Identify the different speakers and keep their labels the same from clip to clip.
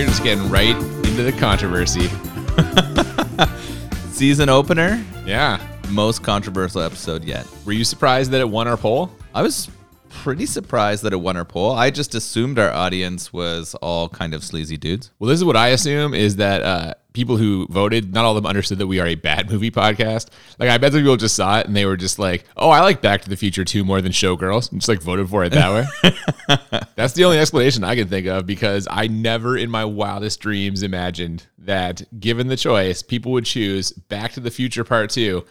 Speaker 1: We're just getting right into the controversy.
Speaker 2: Season opener,
Speaker 1: Yeah.
Speaker 2: most controversial episode yet.
Speaker 1: Were you surprised that it won our poll?
Speaker 2: I was pretty surprised that it won our poll. I just assumed our audience was all kind of sleazy dudes.
Speaker 1: Well, this is what I assume is that uh, people who voted, not all of them understood that we are a bad movie podcast. Like, I bet some people just saw it and they were just like, oh, I like Back to the Future 2 more than Showgirls. And just like voted for it that way. That's the only explanation I can think of because I never in my wildest dreams imagined that given the choice, people would choose Back to the Future Part 2,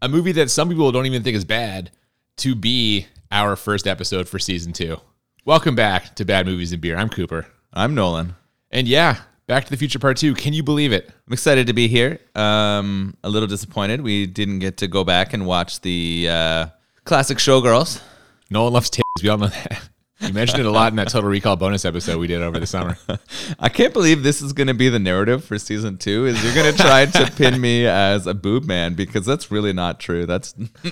Speaker 1: a movie that some people don't even think is bad, to be our first episode for season two. Welcome back to Bad Movies and Beer. I'm Cooper.
Speaker 2: I'm Nolan.
Speaker 1: And yeah, Back to the Future Part 2. Can you believe it?
Speaker 2: I'm excited to be here. Um, a little disappointed we didn't get to go back and watch the uh, classic Showgirls.
Speaker 1: No one loves titties. We all know that. You mentioned it a lot in that Total Recall bonus episode we did over the summer.
Speaker 2: I can't believe this is going to be the narrative for season two. Is you're going to try to pin me as a boob man because that's really not true. That's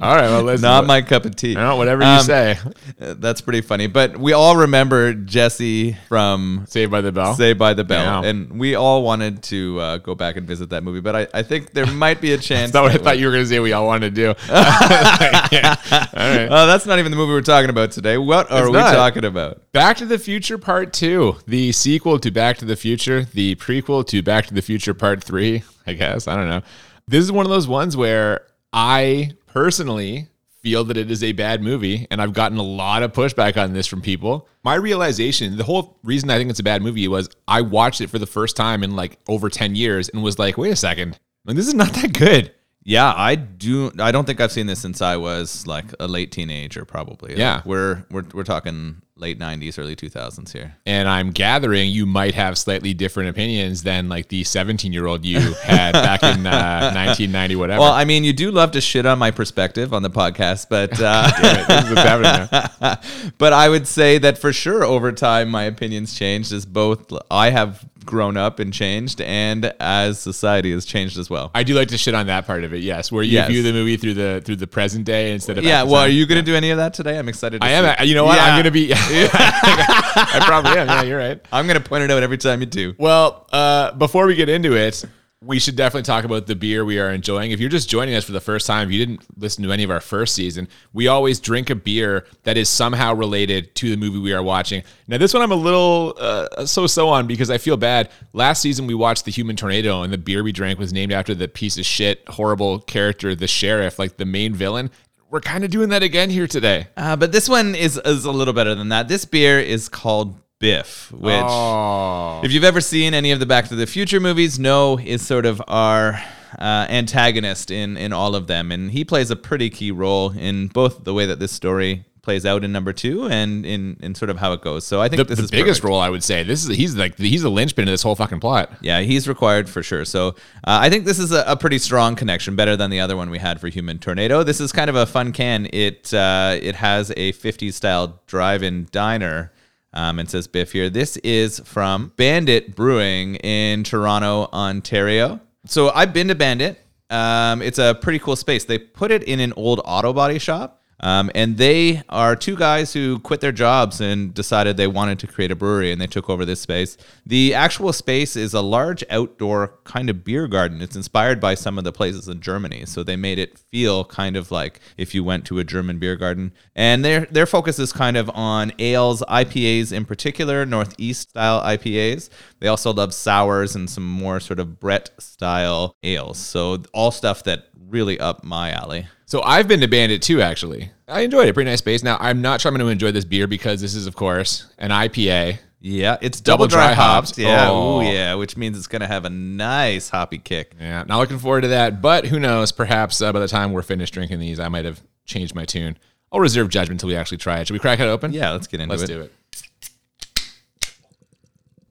Speaker 1: All right, well, listen.
Speaker 2: not my cup of tea.
Speaker 1: No, whatever you
Speaker 2: Um,
Speaker 1: say.
Speaker 2: Uh, That's pretty funny. But we all remember Jesse from
Speaker 1: Saved by the Bell.
Speaker 2: Saved by the Bell,
Speaker 1: Yeah.
Speaker 2: and we all wanted to uh, go back and visit that movie. But I, I think there might be a chance.
Speaker 1: That's not what I thought
Speaker 2: we-
Speaker 1: you were going to say we all wanted to do. Yeah. All right.
Speaker 2: Oh, that's not even the movie we're talking about today. What are we
Speaker 1: not.
Speaker 2: talking about?
Speaker 1: Back to the Future Part 2, the sequel to Back to the Future, the prequel to Back to the Future Part 3, I guess. I don't know. This is one of those ones where I personally feel that it is a bad movie, and I've gotten a lot of pushback on this from people. My realization, the whole reason I think it's a bad movie was I watched it for the first time in like over 10 years and was like, wait a second, like, this is not that good.
Speaker 2: Yeah, I do. I don't think I've seen this since I was like a late teenager, probably.
Speaker 1: Yeah.
Speaker 2: Like, we're we're we're talking late '90s, early 2000s here.
Speaker 1: And I'm gathering you might have slightly different opinions than like the 17 year old you had back in uh, 1990, whatever.
Speaker 2: Well, I mean, you do love to shit on my perspective on the podcast, but uh,
Speaker 1: it, this is happening
Speaker 2: but I would say that for sure over time my opinions changed as both I have grown up and changed and as society has changed as well.
Speaker 1: I do like to shit on that part of it. Yes, where you
Speaker 2: Yes.
Speaker 1: view the movie through the through the present day instead of
Speaker 2: yeah, well, are you going to do any of that today? I'm excited to
Speaker 1: I am. You know what? I'm gonna be. I probably am. Yeah, you're right.
Speaker 2: I'm going to point it out every time you do.
Speaker 1: Well, uh, before we get into it, we should definitely talk about the beer we are enjoying. If you're just joining us for the first time, if you didn't listen to any of our first season, we always drink a beer that is somehow related to the movie we are watching. Now, this one I'm a little uh, so-so on because I feel bad. Last season we watched The Human Tornado, and the beer we drank was named after the piece of shit, horrible character, the sheriff, like the main villain. We're kind of doing that again here today.
Speaker 2: Uh, but this one is, is a little better than that. This beer is called Biff, which,
Speaker 1: Oh.
Speaker 2: if you've ever seen any of the Back to the Future movies, know is sort of our uh, antagonist in, in all of them. And he plays a pretty key role in both the way that this story plays out in number two and in, in sort of how it goes. So I think
Speaker 1: the,
Speaker 2: this is
Speaker 1: the
Speaker 2: is
Speaker 1: biggest
Speaker 2: perfect.
Speaker 1: role I would say. This is he's like he's the linchpin of this whole fucking plot.
Speaker 2: Yeah, he's required for sure. So uh, I think this is a, a pretty strong connection, better than the other one we had for Human Tornado. This is kind of a fun can. It uh, it has a 50s style drive-in diner. Um, and says Biff here. This is from Bandit Brewing in Toronto, Ontario. So I've been to Bandit. Um, it's a pretty cool space. They put it in an old auto body shop. Um, and they are two guys who quit their jobs and decided they wanted to create a brewery and they took over this space. The actual space is a large outdoor kind of beer garden. It's inspired by some of the places in Germany. So they made it feel kind of like if you went to a German beer garden. And their their focus is kind of on ales, IPAs in particular, Northeast style IPAs. They also love sours and some more sort of Brett style ales. So all stuff that really up my alley.
Speaker 1: So I've been to Bandit too, actually. I enjoyed it. Pretty nice space. Now I'm not sure I'm going to enjoy this beer because this is, of course, an IPA.
Speaker 2: Yeah, it's
Speaker 1: Double
Speaker 2: dry,
Speaker 1: dry
Speaker 2: hopped.
Speaker 1: hopped.
Speaker 2: Yeah,
Speaker 1: Oh.
Speaker 2: ooh, yeah, which means it's gonna have a nice hoppy kick.
Speaker 1: Yeah, not looking forward to that. But who knows? Perhaps uh, by the time we're finished drinking these, I might have changed my tune. I'll reserve judgment until we actually try it. Should we crack it open?
Speaker 2: Yeah, let's get into
Speaker 1: Let's
Speaker 2: it.
Speaker 1: do it.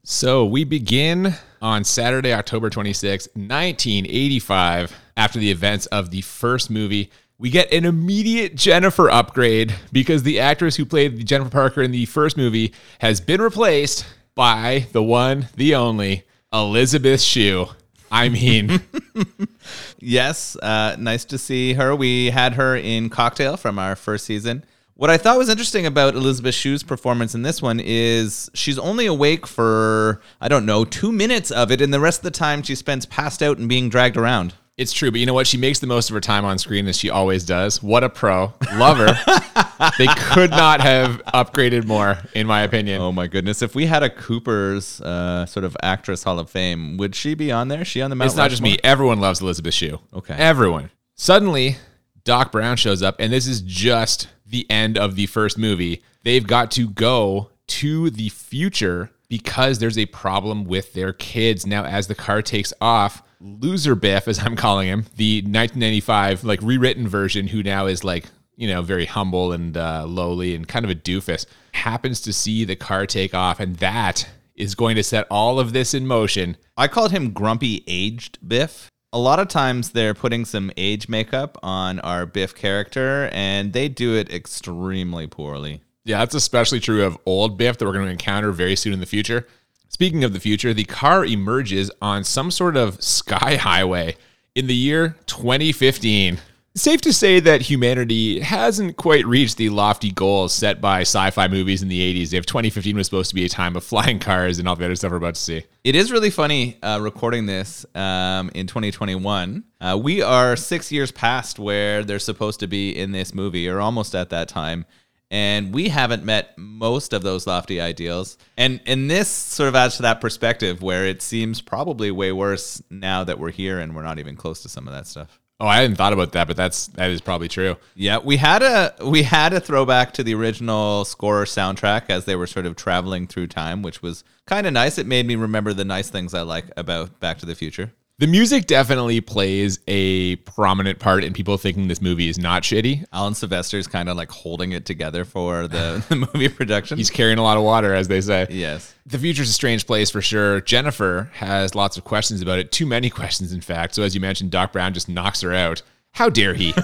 Speaker 1: So we begin on Saturday, October 26, 1985, after the events of the first movie. We get an immediate Jennifer upgrade because the actress who played Jennifer Parker in the first movie has been replaced by the one, the only, Elizabeth Shue. I mean,
Speaker 2: Yes, uh, nice to see her. We had her in Cocktail from our first season. What I thought was interesting about Elizabeth Shue's performance in this one is she's only awake for, I don't know, two minutes of it, and the rest of the time she spends passed out and being dragged around.
Speaker 1: It's true, but you know what? She makes the most of her time on screen as she always does. What a pro. Love her. they could not have upgraded more, in my opinion.
Speaker 2: Oh my goodness. If we had a Cooper's uh, sort of actress Hall of Fame, would she be on there? she on the Mount
Speaker 1: it's not just me. Everyone loves Elizabeth Shue.
Speaker 2: Okay.
Speaker 1: Everyone. Suddenly, Doc Brown shows up, and this is just the end of the first movie. They've got to go to the future because there's a problem with their kids. Now, as the car takes off, Loser Biff, as I'm calling him, the 1995 like rewritten version, who now is like you know very humble and uh, lowly and kind of a doofus, happens to see the car take off, and that is going to set all of this in motion.
Speaker 2: I called him Grumpy Aged Biff. A lot of times they're putting some age makeup on our Biff character, and they do it extremely poorly.
Speaker 1: Yeah, that's especially true of old Biff that we're going to encounter very soon in the future. Speaking of the future, the car emerges on some sort of sky highway in the year 2015. Safe to say that humanity hasn't quite reached the lofty goals set by sci fi movies in the 80s. If 2015 was supposed to be a time of flying cars and all the other stuff we're about to see.
Speaker 2: It is really funny uh, recording this um, in 2021. Uh, we are six years past where they're supposed to be in this movie, or almost at that time. And we haven't met most of those lofty ideals. And and this sort of adds to that perspective where it seems probably way worse now that we're here and we're not even close to some of that stuff.
Speaker 1: Oh, I hadn't thought about that, but that's that is probably true.
Speaker 2: Yeah, we had a we had a throwback to the original score soundtrack as they were sort of traveling through time, which was kind of nice. It made me remember the nice things I like about Back to the Future.
Speaker 1: The music definitely plays a prominent part in people thinking this movie is not shitty.
Speaker 2: Alan Silvestri's kind of like holding it together for the, the movie production.
Speaker 1: He's carrying a lot of water, as they say.
Speaker 2: yes.
Speaker 1: The future's a strange place for sure. Jennifer has lots of questions about it. Too many questions, in fact. So, as you mentioned, Doc Brown just knocks her out. How dare he?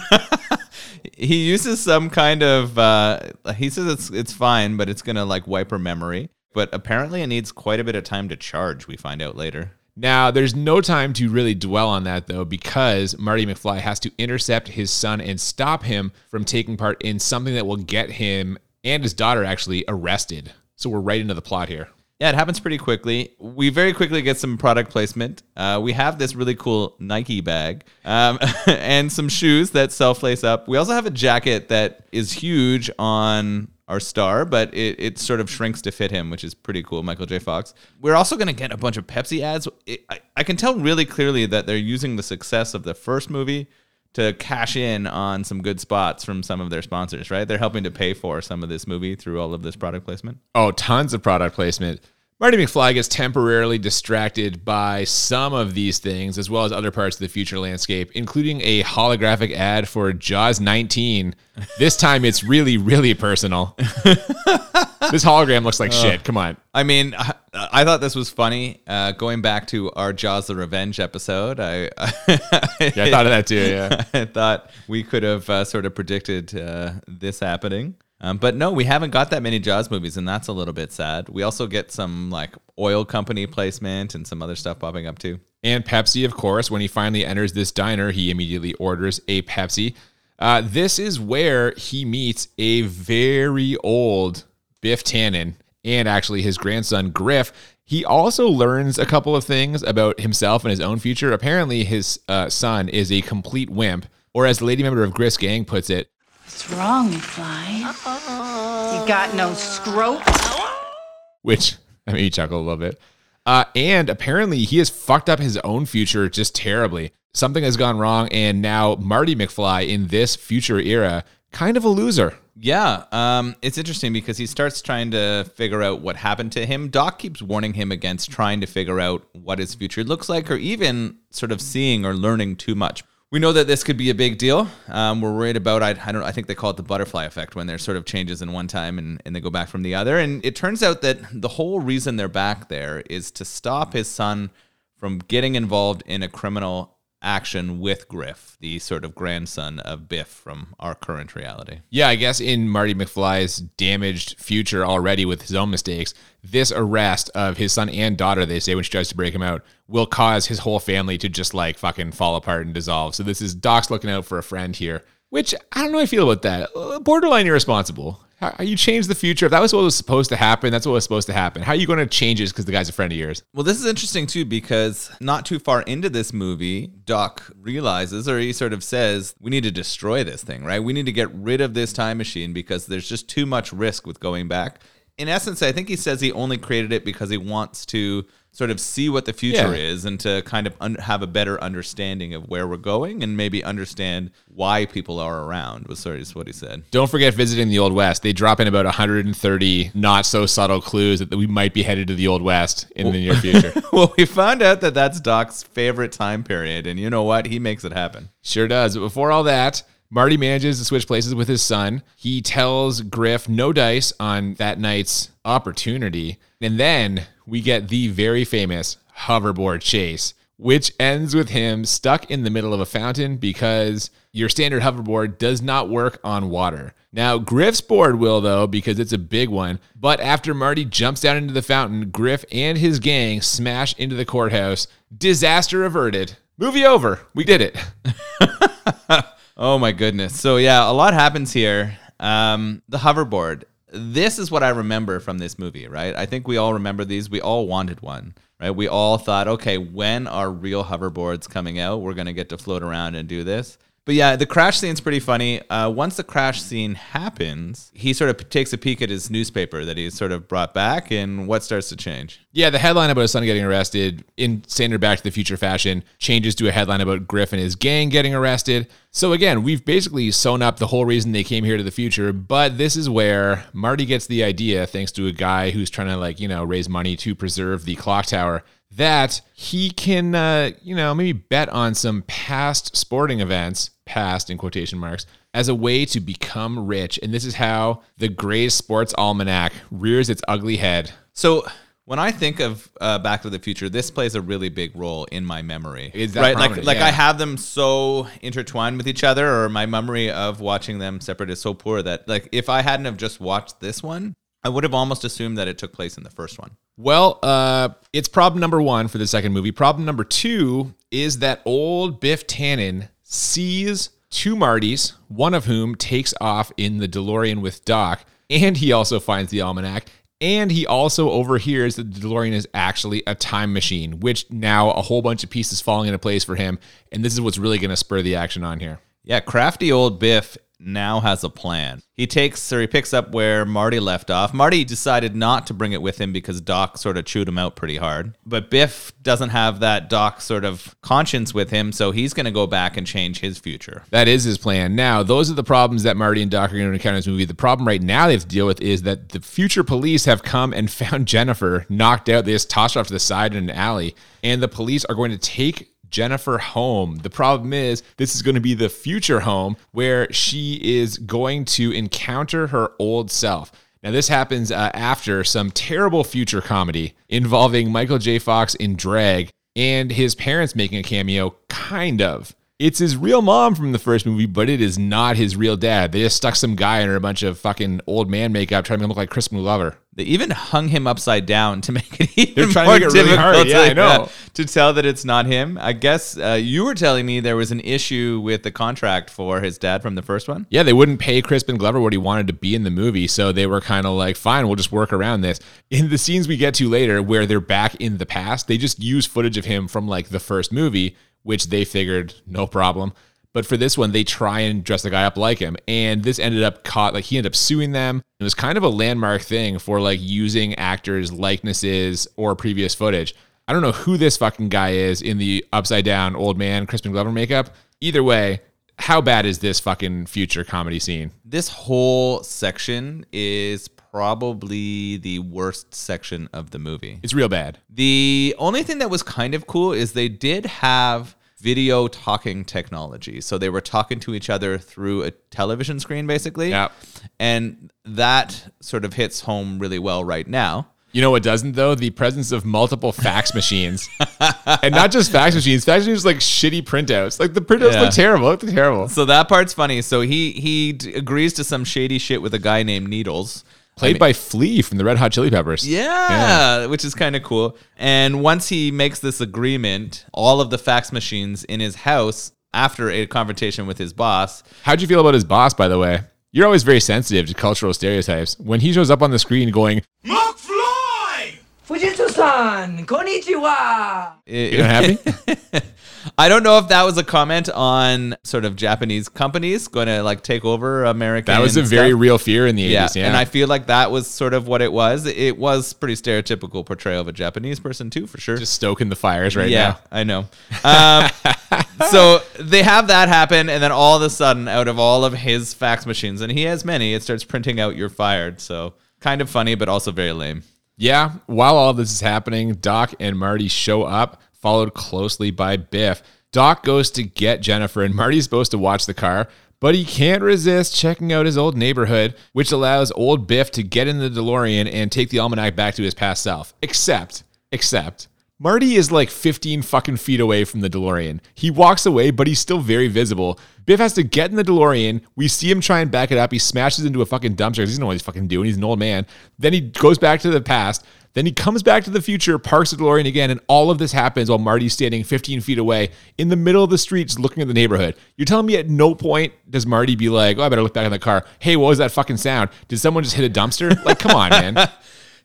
Speaker 2: He uses some kind of uh, he says it's it's fine, but it's gonna like wipe her memory. But apparently, it needs quite a bit of time to charge. We find out later.
Speaker 1: Now, there's no time to really dwell on that, though, because Marty McFly has to intercept his son and stop him from taking part in something that will get him and his daughter actually arrested. So, we're right into the plot here.
Speaker 2: Yeah, it happens pretty quickly. We very quickly get some product placement. Uh, we have this really cool Nike bag um, and some shoes that self lace up. We also have a jacket that is huge on our star, but it, it sort of shrinks to fit him, which is pretty cool. Michael J. Fox. We're also going to get a bunch of Pepsi ads. It, I, I can tell really clearly that they're using the success of the first movie to cash in on some good spots from some of their sponsors, right? They're helping to pay for some of this movie through all of this product placement.
Speaker 1: Oh, tons of product placement. Marty McFly gets temporarily distracted by some of these things, as well as other parts of the future landscape, including a holographic ad for Jaws 19. This time it's really, really personal. this hologram looks like shit. Come on.
Speaker 2: I mean, I, I thought this was funny. Uh, going back to our Jaws the Revenge episode, I
Speaker 1: Yeah, I thought of that too. Yeah.
Speaker 2: I thought we could have uh, sort of predicted uh, this happening. Um, but no, we haven't got that many Jaws movies, and that's a little bit sad. We also get some like oil company placement and some other stuff popping up too.
Speaker 1: And Pepsi, of course, when he finally enters this diner, he immediately orders a Pepsi. Uh, this is where he meets a very old Biff Tannen and actually his grandson Griff. He also learns a couple of things about himself and his own future. Apparently, his uh, son is a complete wimp, or as the lady member of Griff's gang puts it,
Speaker 3: What's wrong, McFly? You got no scrope?
Speaker 1: which I made me chuckle a little bit. Uh, and apparently, he has fucked up his own future just terribly. Something has gone wrong, and now Marty McFly in this future era, kind of a loser.
Speaker 2: Yeah, um, it's interesting because he starts trying to figure out what happened to him. Doc keeps warning him against trying to figure out what his future looks like, or even sort of seeing or learning too much. We know that this could be a big deal. Um, we're worried about. I, I don't. I think they call it the butterfly effect when there's sort of changes in one time and, and they go back from the other. And it turns out that the whole reason they're back there is to stop his son from getting involved in a criminal action with Griff, the sort of grandson of Biff from our current reality.
Speaker 1: Yeah, I guess in Marty McFly's damaged future already with his own mistakes, this arrest of his son and daughter, they say when she tries to break him out, will cause his whole family to just like fucking fall apart and dissolve. So this is Doc's looking out for a friend here. Which I don't know how I feel about that. Uh, Borderline irresponsible. How, you change the future? If that was what was supposed to happen, that's what was supposed to happen. How are you going to change it because the guy's a friend of yours?
Speaker 2: Well, this is interesting too because not too far into this movie, Doc realizes or he sort of says, we need to destroy this thing, right? We need to get rid of this time machine because there's just too much risk with going back. In essence, I think he says he only created it because he wants to sort of see what the future
Speaker 1: Yeah.
Speaker 2: is and to kind of un- have a better understanding of where we're going and maybe understand why people are around was sort of what he said.
Speaker 1: Don't forget visiting the Old West. They drop in about 130 not so subtle clues that we might be headed to the Old West in the near future.
Speaker 2: well, we found out that that's Doc's favorite time period, and you know what? He makes it happen.
Speaker 1: Sure does. But before all that, Marty manages to switch places with his son. He tells Griff no dice on that night's opportunity. And then we get the very famous hoverboard chase, which ends with him stuck in the middle of a fountain because your standard hoverboard does not work on water. Now, Griff's board will, though, because it's a big one. But after Marty jumps down into the fountain, Griff and his gang smash into the courthouse. Disaster averted. Movie over. We did it.
Speaker 2: Oh my goodness. So yeah, a lot happens here. Um, the hoverboard. This is what I remember from this movie, right? I think we all remember these. We all wanted one, right? We all thought, okay, when are real hoverboards coming out? We're gonna get to float around and do this. But yeah, the crash scene's pretty funny. Uh, once the crash scene happens, he sort of takes a peek at his newspaper that he's sort of brought back, and what starts to change?
Speaker 1: Yeah, the headline about his son getting arrested in standard Back to the Future fashion changes to a headline about Griff and his gang getting arrested. So again, we've basically sewn up the whole reason they came here to the future, but this is where Marty gets the idea, thanks to a guy who's trying to like, you know, raise money to preserve the clock tower, that he can, uh, you know, maybe bet on some past sporting events, past in quotation marks, as a way to become rich. And this is how the Gray's Sports Almanac rears its ugly head.
Speaker 2: So when I think of uh, Back to the Future, this plays a really big role in my memory.
Speaker 1: Is that
Speaker 2: right? Like, like
Speaker 1: Yeah.
Speaker 2: I have them so intertwined with each other, or my memory of watching them separate is so poor that, like, if I hadn't have just watched this one, I would have almost assumed that it took place in the first one.
Speaker 1: Well, uh, it's problem number one for the second movie. Problem number two is that old Biff Tannen sees two Martys, one of whom takes off in the DeLorean with Doc, and he also finds the almanac. And he also overhears that the DeLorean is actually a time machine, which now a whole bunch of pieces falling into place for him. And this is what's really going to spur the action on here.
Speaker 2: Yeah, crafty old Biff now has a plan. He takes or he picks up where Marty left off. Marty decided not to bring it with him because Doc sort of chewed him out pretty hard. But Biff doesn't have that Doc sort of conscience with him, so he's going to go back and change his future.
Speaker 1: That is his plan. Now, those are the problems that Marty and Doc are going to encounter in this movie. The problem right now they have to deal with is that the future police have come and found Jennifer knocked out. They just tossed her off to the side in an alley, and the police are going to take Jennifer home. The problem is, this is going to be the future home where she is going to encounter her old self. Now, this happens uh, after some terrible future comedy involving Michael J. Fox in drag and his parents making a cameo, kind of. It's his real mom from the first movie, but it is not his real dad. They just stuck some guy under a bunch of fucking old man makeup trying to make him look like Crispin Glover.
Speaker 2: They even hung him upside down to make it even
Speaker 1: They're trying to
Speaker 2: more
Speaker 1: make it really
Speaker 2: difficult
Speaker 1: hard. Yeah,
Speaker 2: to,
Speaker 1: I know.
Speaker 2: to tell that it's not him. I guess uh, you were telling me there was an issue with the contract for his dad from the first one.
Speaker 1: Yeah, they wouldn't pay Crispin Glover what he wanted to be in the movie, so they were kind of like, fine, we'll just work around this. In the scenes we get to later, where they're back in the past, they just use footage of him from like the first movie, which they figured no problem. But for this one, they try and dress the guy up like him. And this ended up caught, like, he ended up suing them. It was kind of a landmark thing for like using actors' likenesses or previous footage. I don't know who this fucking guy is in the upside down old man Crispin Glover makeup. Either way, how bad is this fucking future comedy scene?
Speaker 2: This whole section is probably the worst section of the movie.
Speaker 1: It's real bad.
Speaker 2: The only thing that was kind of cool is they did have video talking technology. So they were talking to each other through a television screen, basically.
Speaker 1: Yeah.
Speaker 2: And that sort of hits home really well right now.
Speaker 1: You know what doesn't though? The presence of multiple fax machines, and not just fax machines. Fax machines like shitty printouts. Like the printouts
Speaker 2: Yeah.
Speaker 1: look terrible. Look terrible.
Speaker 2: So that part's funny. So he he d- agrees to some shady shit with a guy named Needles.
Speaker 1: Played by Flea from the Red Hot Chili Peppers.
Speaker 2: Yeah, which is kind of cool. And once he makes this agreement, all of the fax machines in his house after a confrontation with his boss.
Speaker 1: How'd you feel about his boss, by the way? You're always very sensitive to cultural stereotypes. When he shows up on the screen going,
Speaker 4: McFly!
Speaker 5: Fujitsu-san, konnichiwa.
Speaker 2: It-
Speaker 1: You not happy?
Speaker 2: I don't know if that was a comment on sort of Japanese companies going to like take over American.
Speaker 1: that was a very real fear in the 80s.
Speaker 2: yeah, and I feel like that was sort of what it was. It was pretty stereotypical portrayal of a Japanese person too, for sure.
Speaker 1: just stoking the fires right now.
Speaker 2: yeah,
Speaker 1: now.
Speaker 2: I know. Um, so they have that happen, and then all of a sudden, out of all of his fax machines, and he has many, it starts printing out "You're fired." So kind of funny, but also very lame.
Speaker 1: Yeah, while all this is happening, Doc and Marty show up, followed closely by Biff. Doc goes to get Jennifer, and Marty's supposed to watch the car, but he can't resist checking out his old neighborhood, which allows old Biff to get in the DeLorean and take the almanac back to his past self. Except, except, Marty is like 15 fucking feet away from the DeLorean. He walks away, but he's still very visible. Biff has to get in the DeLorean. We see him try and back it up. He smashes into a fucking dumpster because he doesn't know what he's fucking doing. He's an old man. Then he goes back to the past. Then he comes back to the future, parks the DeLorean again, and all of this happens while Marty's standing 15 feet away in the middle of the streets looking at the neighborhood. You're telling me at no point does Marty be like, oh, I better look back in the car. Hey, what was that fucking sound? Did someone just hit a dumpster? Like, come on, man.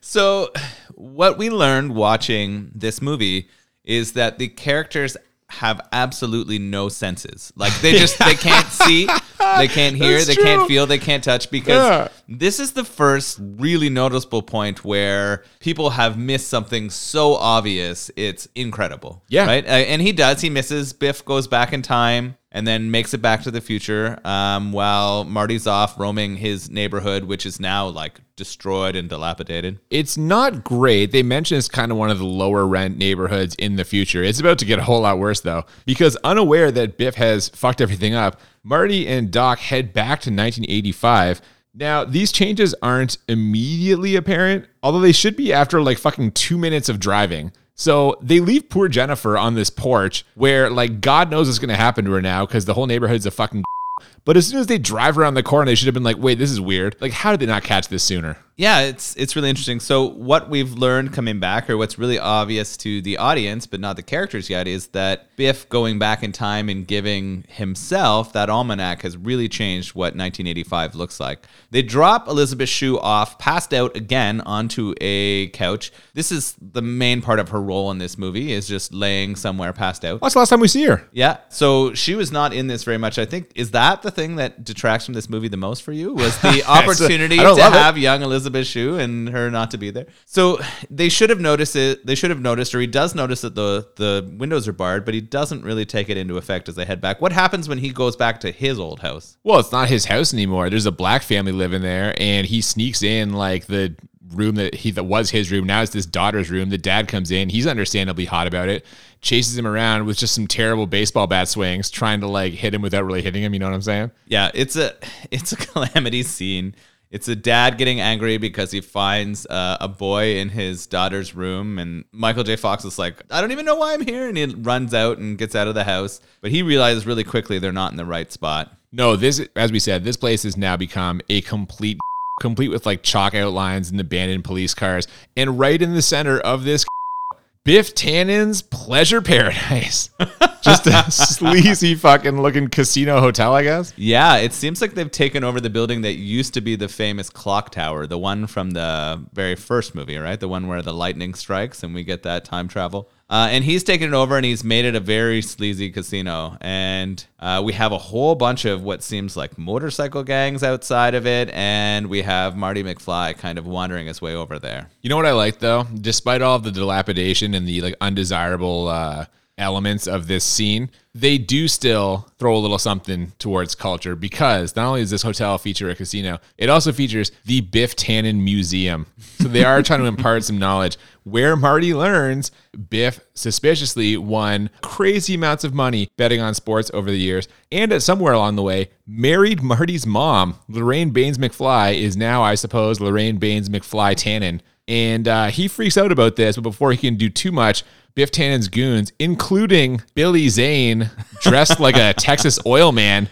Speaker 2: So, what we learned watching this movie is that the characters have absolutely no senses. Like they just they can't see, they can't hear,
Speaker 1: That's
Speaker 2: they
Speaker 1: true.
Speaker 2: can't feel, they can't touch because
Speaker 1: Yeah.
Speaker 2: this is the first really noticeable point where people have missed something so obvious. It's incredible.
Speaker 1: Yeah.
Speaker 2: Right? Uh, and he does. He misses. Biff goes back in time and then makes it back to the future um, while Marty's off roaming his neighborhood, which is now like destroyed and dilapidated.
Speaker 1: It's not great. They mention it's kind of one of the lower rent neighborhoods in the future. It's about to get a whole lot worse though, because unaware that Biff has fucked everything up, Marty and Doc head back to 1985. Now, these changes aren't immediately apparent, although they should be after like fucking two minutes of driving. So they leave poor Jennifer on this porch where, like, God knows what's going to happen to her now because the whole neighborhood's a fucking. But as soon as they drive around the corner, they should have been like, wait, this is weird. Like, how did they not catch this sooner?
Speaker 2: Yeah, it's it's really interesting. So what we've learned coming back, or what's really obvious to the audience, but not the characters yet, is that Biff going back in time and giving himself that almanac has really changed what 1985 looks like. They drop Elizabeth Shue off, passed out again onto a couch. This is the main part of her role in this movie is just laying somewhere passed out.
Speaker 1: What's the last time we see her?
Speaker 2: Yeah, so she was not in this very much. I think is that the thing that detracts from this movie the most for you was the opportunity to
Speaker 1: love it.
Speaker 2: have young Elizabeth Shue and her not to be there. So they should have noticed it. They should have noticed, or he does notice that the the windows are barred, but he doesn't really take it into effect as they head back. What happens when he goes back to his old house?
Speaker 1: Well, it's not his house anymore. There's a black family living there, and he sneaks in like the room that he that was his room. Now it's this daughter's room. The dad comes in. He's understandably hot about it. Chases him around with just some terrible baseball bat swings, trying to like hit him without really hitting him. You know what I'm saying?
Speaker 2: Yeah, it's a it's a calamity scene. It's a dad getting angry because he finds uh, a boy in his daughter's room, and Michael J. Fox is like, "I don't even know why I'm here," and he runs out and gets out of the house. But he realizes really quickly they're not in the right spot.
Speaker 1: No, this as we said, this place has now become a complete complete with like chalk outlines and abandoned police cars. And right in the center of this Biff Tannen's Pleasure Paradise. Just a sleazy fucking looking casino hotel, I guess.
Speaker 2: Yeah, it seems like they've taken over the building that used to be the famous clock tower, the one from the very first movie, right? The one where the lightning strikes and we get that time travel. Uh, and he's taken it over and he's made it a very sleazy casino. And uh, we have a whole bunch of what seems like motorcycle gangs outside of it. And we have Marty McFly kind of wandering his way over there.
Speaker 1: You know what I like though? Despite all the dilapidation and the like undesirable uh, elements of this scene, they do still throw a little something towards culture because not only does this hotel feature a casino, it also features the Biff Tannen Museum. So they are trying to impart some knowledge where Marty learns Biff suspiciously won crazy amounts of money betting on sports over the years, and at somewhere along the way, married Marty's mom, Lorraine Baines McFly, is now, I suppose, Lorraine Baines McFly Tannen. And uh, he freaks out about this, but before he can do too much, Biff Tannen's goons, including Billy Zane, dressed like a Texas oil man,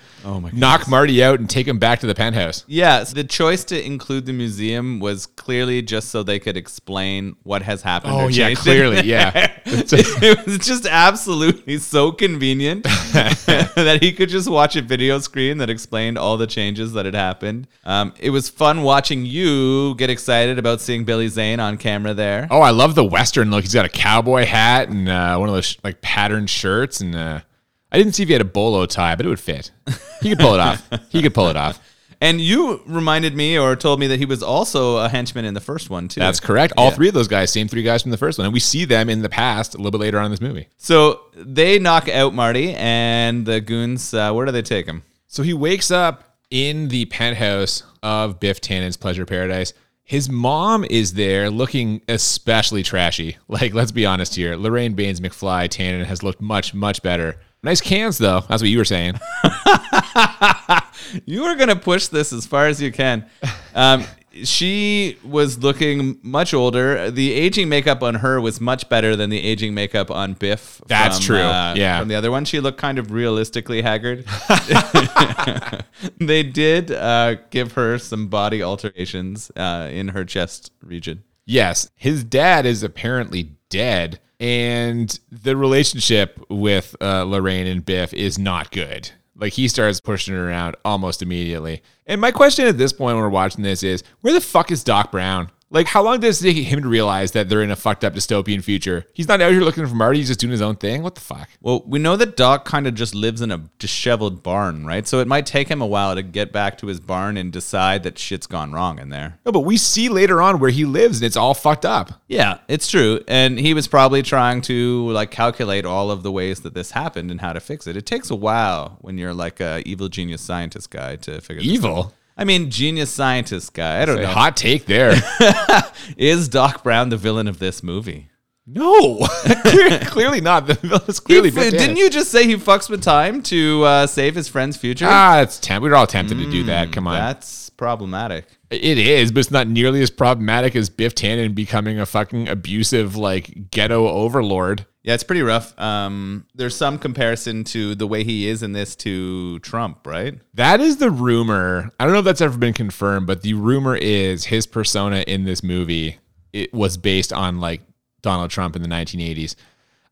Speaker 1: knock Marty out and take him back to the penthouse.
Speaker 2: Yeah, so the choice to include the museum was clearly just so they could explain what has happened.
Speaker 1: Oh, yeah,
Speaker 2: changed it.
Speaker 1: clearly, yeah.
Speaker 2: it was just absolutely so convenient. that he could just watch a video screen that explained all the changes that had happened. Um, it was fun watching you get excited about seeing Billy Zane on camera there.
Speaker 1: Oh, I love the Western look. He's got a cowboy hat and uh, one of those like patterned shirts. And uh, I didn't see if he had a bolo tie, but it would fit. He could pull it off. He could pull it off.
Speaker 2: And you reminded me or told me that he was also a henchman in the first one too.
Speaker 1: That's correct. All
Speaker 2: Yeah.
Speaker 1: three of those guys, same three guys from the first one. And we see them in the past a little bit later on in this movie.
Speaker 2: So they knock out Marty and the goons. Uh, where do they take him?
Speaker 1: So he wakes up in the penthouse of Biff Tannen's Pleasure Paradise. His mom is there looking especially trashy. Like, let's be honest here. Lorraine Baines McFly Tannen has looked much, much better. Nice cans, though. That's what you were saying.
Speaker 2: You are going to push this as far as you can. Um, she was looking much older. The aging makeup on her was much better than the aging makeup on Biff.
Speaker 1: That's
Speaker 2: from,
Speaker 1: true.
Speaker 2: uh,
Speaker 1: Yeah.
Speaker 2: From the other one, she looked kind of realistically haggard. they did uh, give her some body alterations uh, in her chest region.
Speaker 1: Yes, his dad is apparently dead, and the relationship with uh, Lorraine and Biff is not good. Like he starts pushing her around almost immediately. And my question at this point when we're watching this is, where the fuck is Doc Brown? Like, how long does it take him to realize that they're in a fucked up dystopian future? He's not out here looking for Marty. He's just doing his own thing. What the fuck?
Speaker 2: Well, we know that Doc kind of just lives in a disheveled barn, right? So it might take him a while to get back to his barn and decide that shit's gone wrong in there.
Speaker 1: No, but we see later on where he lives, and it's all fucked up.
Speaker 2: Yeah, it's true. And he was probably trying to like calculate all of the ways that this happened and how to fix it. It takes a while when you're like a evil genius scientist guy to figure this out. I mean, genius scientist guy. I don't know.
Speaker 1: hot take there.
Speaker 2: Is Doc Brown the villain of this movie?
Speaker 1: no, Clear- clearly not. The villain's clearly
Speaker 2: He-
Speaker 1: Biff
Speaker 2: didn't
Speaker 1: Tannen.
Speaker 2: you just say he fucks with time to uh, save his friend's future?
Speaker 1: Ah, it's temp. We were all tempted to do that. Come on.
Speaker 2: That's problematic.
Speaker 1: It is, but it's not nearly as problematic as Biff Tannen becoming a fucking abusive, like, ghetto overlord.
Speaker 2: Yeah, it's pretty rough. Um, there's some comparison to the way he is in this to Trump, right?
Speaker 1: That is the rumor. I don't know if that's ever been confirmed, but the rumor is his persona in this movie it was based on like Donald Trump in the 1980s.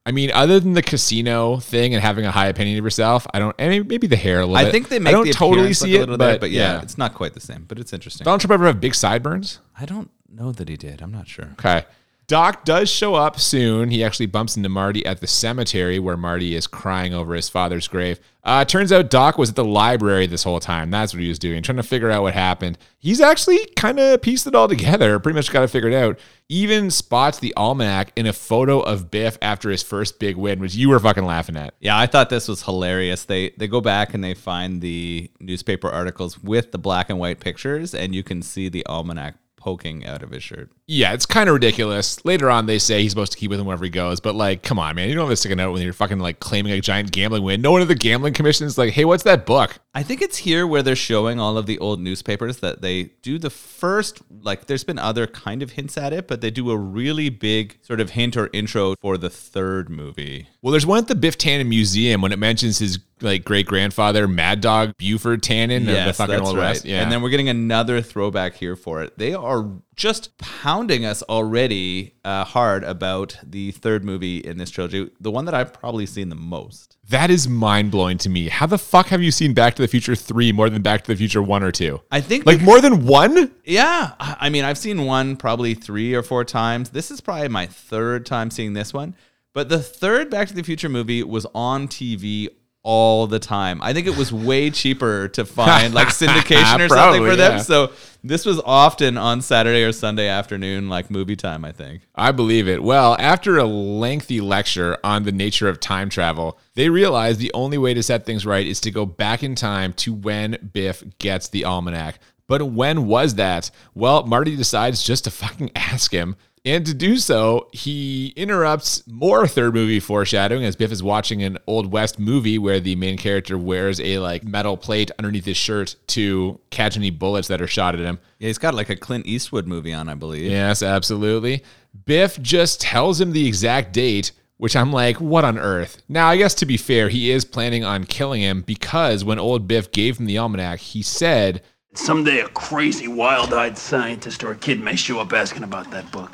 Speaker 1: I mean, other than the casino thing and having a high opinion of yourself, I don't. And maybe the hair a little
Speaker 2: I
Speaker 1: bit.
Speaker 2: think they make
Speaker 1: I don't
Speaker 2: the
Speaker 1: totally see
Speaker 2: a
Speaker 1: it,
Speaker 2: little
Speaker 1: but,
Speaker 2: there, but yeah, it's not quite the same. But it's interesting.
Speaker 1: Donald Trump ever have big sideburns?
Speaker 2: I don't know that he did. I'm not sure.
Speaker 1: Okay. Doc does show up soon. He actually bumps into Marty at the cemetery where Marty is crying over his father's grave. Uh, turns out Doc was at the library this whole time. That's what he was doing, trying to figure out what happened. He's actually kind of pieced it all together, pretty much got it figured out. Even spots the almanac in a photo of Biff after his first big win, which you were fucking laughing at.
Speaker 2: Yeah, I thought this was hilarious. They they go back and they find the newspaper articles with the black and white pictures, and you can see the almanac poking out of his shirt.
Speaker 1: Yeah, it's kind of ridiculous. Later on, they say he's supposed to keep with him wherever he goes, but like, come on, man, you don't have to stick it out when you're fucking like claiming a giant gambling win. No one at the gambling commission is like, hey, what's that book?
Speaker 2: I think it's here where they're showing all of the old newspapers that they do the first, like, there's been other kind of hints at it, but they do a really big sort of hint or intro for the third movie.
Speaker 1: Well, there's one at the Biff Tannen Museum when it mentions his like great grandfather, Mad Dog Buford Tannen, of the fucking
Speaker 2: that's
Speaker 1: old
Speaker 2: right.
Speaker 1: west. Yeah,
Speaker 2: And then we're getting another throwback here for it. They are just pounding us already uh, hard about the third movie in this trilogy, the one that I've probably seen the most.
Speaker 1: that is mind blowing to me. How the fuck have you seen Back to the Future three more than Back to the Future one or two?
Speaker 2: I think
Speaker 1: Like more than one?
Speaker 2: Yeah, I I mean, I've seen one probably three or four times. This is probably my third time seeing this one. But the third Back to the Future movie was on TV all the time. I think it was way cheaper to find like syndication or something for them.
Speaker 1: yeah.
Speaker 2: So this was often on Saturday or Sunday afternoon, like movie time, I think.
Speaker 1: I believe it. Well, after a lengthy lecture on the nature of time travel, they realize the only way to set things right is to go back in time to when Biff gets the almanac. But when was that? Well, Marty decides just to fucking ask him. And to do so, he interrupts more third movie foreshadowing as Biff is watching an Old West movie where the main character wears a like metal plate underneath his shirt to catch any bullets that are shot at him.
Speaker 2: Yeah, he's got like a Clint Eastwood movie on, I believe.
Speaker 1: Yes, absolutely. Biff just tells him the exact date, which I'm like, what on earth? Now, I guess to be fair, he is planning on killing him because when old Biff gave him the almanac, he said,
Speaker 4: Someday a crazy, wild eyed scientist or a kid may show up asking about that book.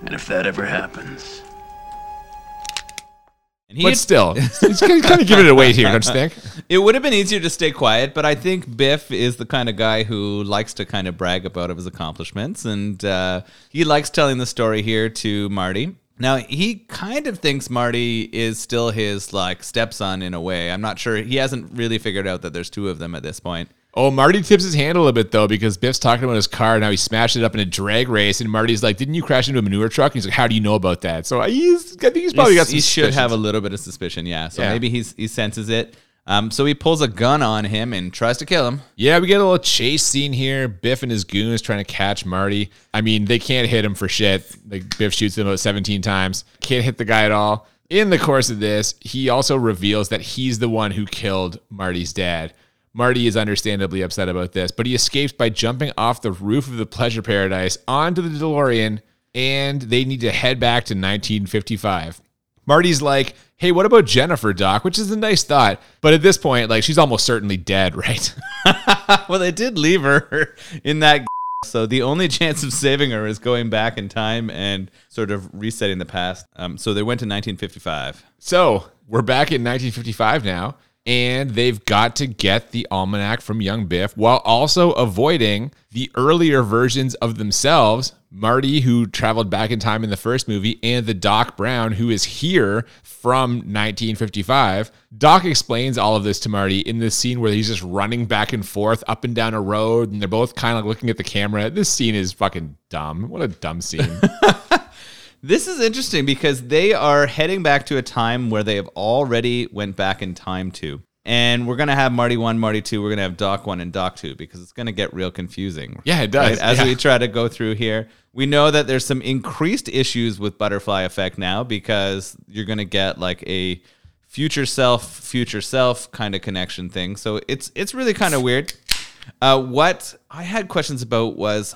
Speaker 4: And if that ever happens,
Speaker 2: And he
Speaker 1: But still, he's kind of giving it away here, don't you think?
Speaker 2: It would have been easier to stay quiet, but I think Biff is the kind of guy who likes to kind of brag about his accomplishments, and uh, he likes telling the story here to Marty. Now he kind of thinks Marty is still his like stepson in a way. I'm not sure. He hasn't really figured out that there's two of them at this point.
Speaker 1: Oh, Marty tips his hand a little bit though because Biff's talking about his car. Now he smashed it up in a drag race, and Marty's like, "Didn't you crash into a manure truck?" And he's like, "How do you know about that?" So he's, I think he's probably got some.
Speaker 2: he should have a little bit of suspicion, yeah. So
Speaker 1: Yeah.
Speaker 2: maybe he's he senses it. Um, so he pulls a gun on him and tries to kill him.
Speaker 1: Yeah, we get a little chase scene here. Biff and his goons trying to catch Marty. I mean, they can't hit him for shit. Like Biff shoots him about 17 times. Can't hit the guy at all. In the course of this, he also reveals that he's the one who killed Marty's dad. Marty is understandably upset about this, but he escapes by jumping off the roof of the pleasure paradise onto the DeLorean, and they need to head back to 1955. Marty's like, hey, what about Jennifer, Doc? Which is a nice thought. But at this point, like, she's almost certainly dead, right?
Speaker 2: well, they did leave her in that. So the only chance of saving her is going back in time and sort of resetting the past. Um, so they went to 1955.
Speaker 1: So we're back in 1955 now, and they've got to get the almanac from young Biff while also avoiding the earlier versions of themselves. Marty, who traveled back in time in the first movie, and the Doc Brown, who is here from 1955. Doc explains all of this to Marty in this scene where he's just running back and forth up and down a road, and they're both kind of looking at the camera. This scene is fucking dumb. What a dumb scene.
Speaker 2: This is interesting because they are heading back to a time where they have already went back in time to. And we're gonna have Marty one, Marty two. We're gonna have Doc one and Doc two because it's gonna get real confusing.
Speaker 1: Yeah, it does.
Speaker 2: As
Speaker 1: Yeah.
Speaker 2: we try to go through here, we know that there's some increased issues with butterfly effect now because you're gonna get like a future self, future self kind of connection thing. So it's it's really kind of weird. Uh, what I had questions about was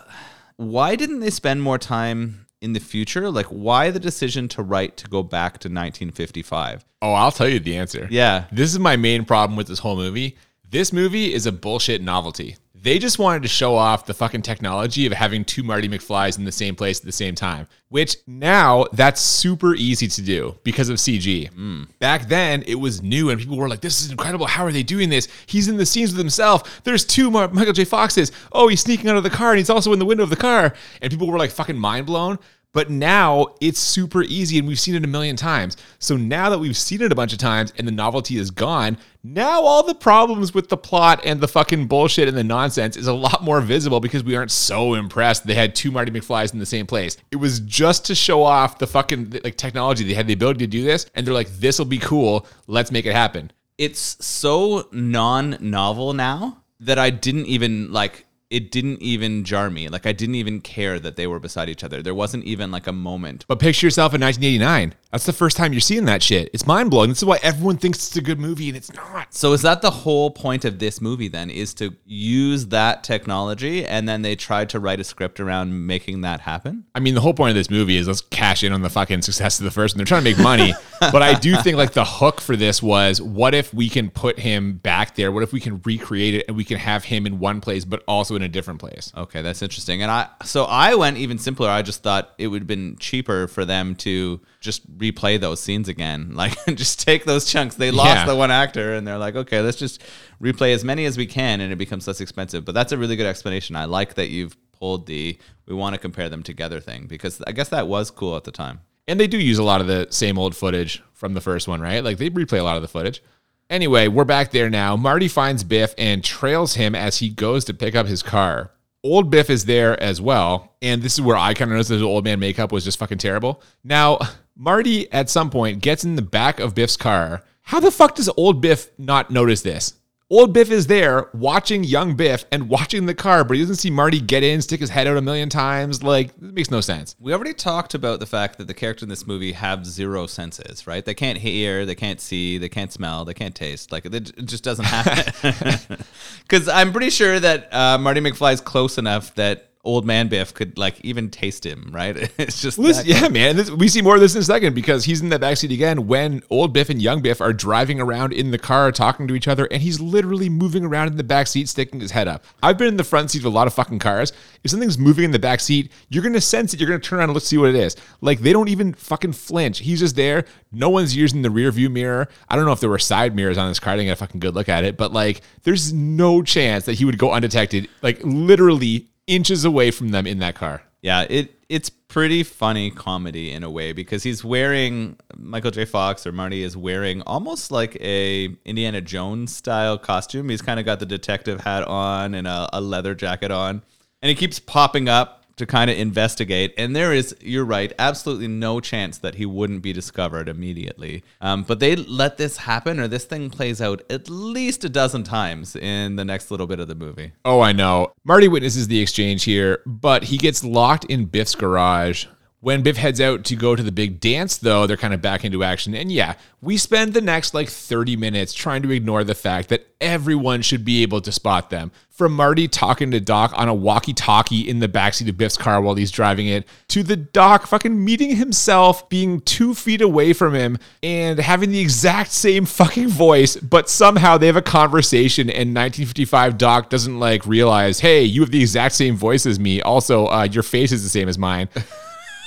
Speaker 2: why didn't they spend more time in the future? Like, why the decision to write to go back to 1955?
Speaker 1: oh, I'll tell you the answer.
Speaker 2: Yeah.
Speaker 1: This is my main problem with this whole movie. This movie is a bullshit novelty. They just wanted to show off the fucking technology of having two Marty McFlys in the same place at the same time, which now that's super easy to do because of CG. Mm. Back then, it was new and people were like, this is incredible. How are they doing this? He's in the scenes with himself. There's two Mar- Michael J. Foxes. Oh, he's sneaking out of the car and he's also in the window of the car. And people were like fucking mind blown. But now it's super easy and we've seen it a million times. So now that we've seen it a bunch of times and the novelty is gone, now all the problems with the plot and the fucking bullshit and the nonsense is a lot more visible because we aren't so impressed they had two Marty McFlys in the same place. It was just to show off the fucking like technology. They had the ability to do this and they're like, this will be cool. Let's make it happen.
Speaker 2: It's so non-novel now that I didn't even like. It didn't even jar me. Like I didn't even care that they were beside each other. There wasn't even like a moment.
Speaker 1: But picture yourself in 1989. That's the first time you're seeing that shit. It's mind blowing. This is why everyone thinks it's a good movie and it's not.
Speaker 2: So is that the whole point of this movie then is to use that technology and then they tried to write a script around making that happen?
Speaker 1: I mean, the whole point of this movie is let's cash in on the fucking success of the first one. They're trying to make money. but I do think like the hook for this was what if we can put him back there? What if we can recreate it and we can have him in one place but also in a different place?
Speaker 2: Okay, that's interesting. And I so I went even simpler. I just thought it would have been cheaper for them to just replay those scenes again. Like just take those chunks. They lost
Speaker 1: Yeah.
Speaker 2: the one actor and they're like, "Okay, let's just replay as many as we can and it becomes less expensive." But that's a really good explanation. I like that you've pulled the we want to compare them together thing because I guess that was cool at the time.
Speaker 1: And they do use a lot of the same old footage from the first one, right? Like they replay a lot of the footage. Anyway, we're back there now. Marty finds Biff and trails him as he goes to pick up his car. Old Biff is there as well. And this is where I kind of noticed that old man makeup was just fucking terrible. Now, Marty at some point gets in the back of Biff's car. How the fuck does old Biff not notice this? Old Biff is there watching young Biff and watching the car, but he doesn't see Marty get in, stick his head out a million times. Like, it makes no sense.
Speaker 2: We already talked about the fact that the character in this movie have zero senses, right? They can't hear, they can't see, they can't smell, they can't taste. Like it, just doesn't happen. Because I'm pretty sure that uh, Marty McFly is close enough that old man Biff could like even taste him, right? It's just that
Speaker 1: yeah, man. This, we see more of this in a second because he's in the backseat again when old Biff and young Biff are driving around in the car talking to each other, and he's literally moving around in the backseat, sticking his head up. I've been in the front seat of a lot of fucking cars. If something's moving in the back seat, you're gonna sense it. You're gonna turn around and look see what it is. Like they don't even fucking flinch. He's just there. No one's using the rear view mirror. I don't know if there were side mirrors on this car. I didn't get a fucking good look at it, but like, there's no chance that he would go undetected. Like literally inches away from them in that car.
Speaker 2: Yeah, it it's pretty funny comedy in a way because he's wearing Michael J. Fox or Marty is wearing almost like a Indiana Jones style costume. He's kind of got the detective hat on and a, a leather jacket on, and he keeps popping up to kind of investigate. And there is, you're right, absolutely no chance that he wouldn't be discovered immediately. Um, but they let this happen, or this thing plays out at least a dozen times in the next little bit of the movie.
Speaker 1: Oh, I know. Marty witnesses the exchange here, but he gets locked in Biff's garage. When Biff heads out to go to the big dance, though, they're kind of back into action. And yeah, we spend the next like 30 minutes trying to ignore the fact that everyone should be able to spot them. From Marty talking to Doc on a walkie talkie in the backseat of Biff's car while he's driving it, to the Doc fucking meeting himself, being two feet away from him, and having the exact same fucking voice, but somehow they have a conversation, and 1955 Doc doesn't like realize, hey, you have the exact same voice as me. Also, uh, your face is the same as mine.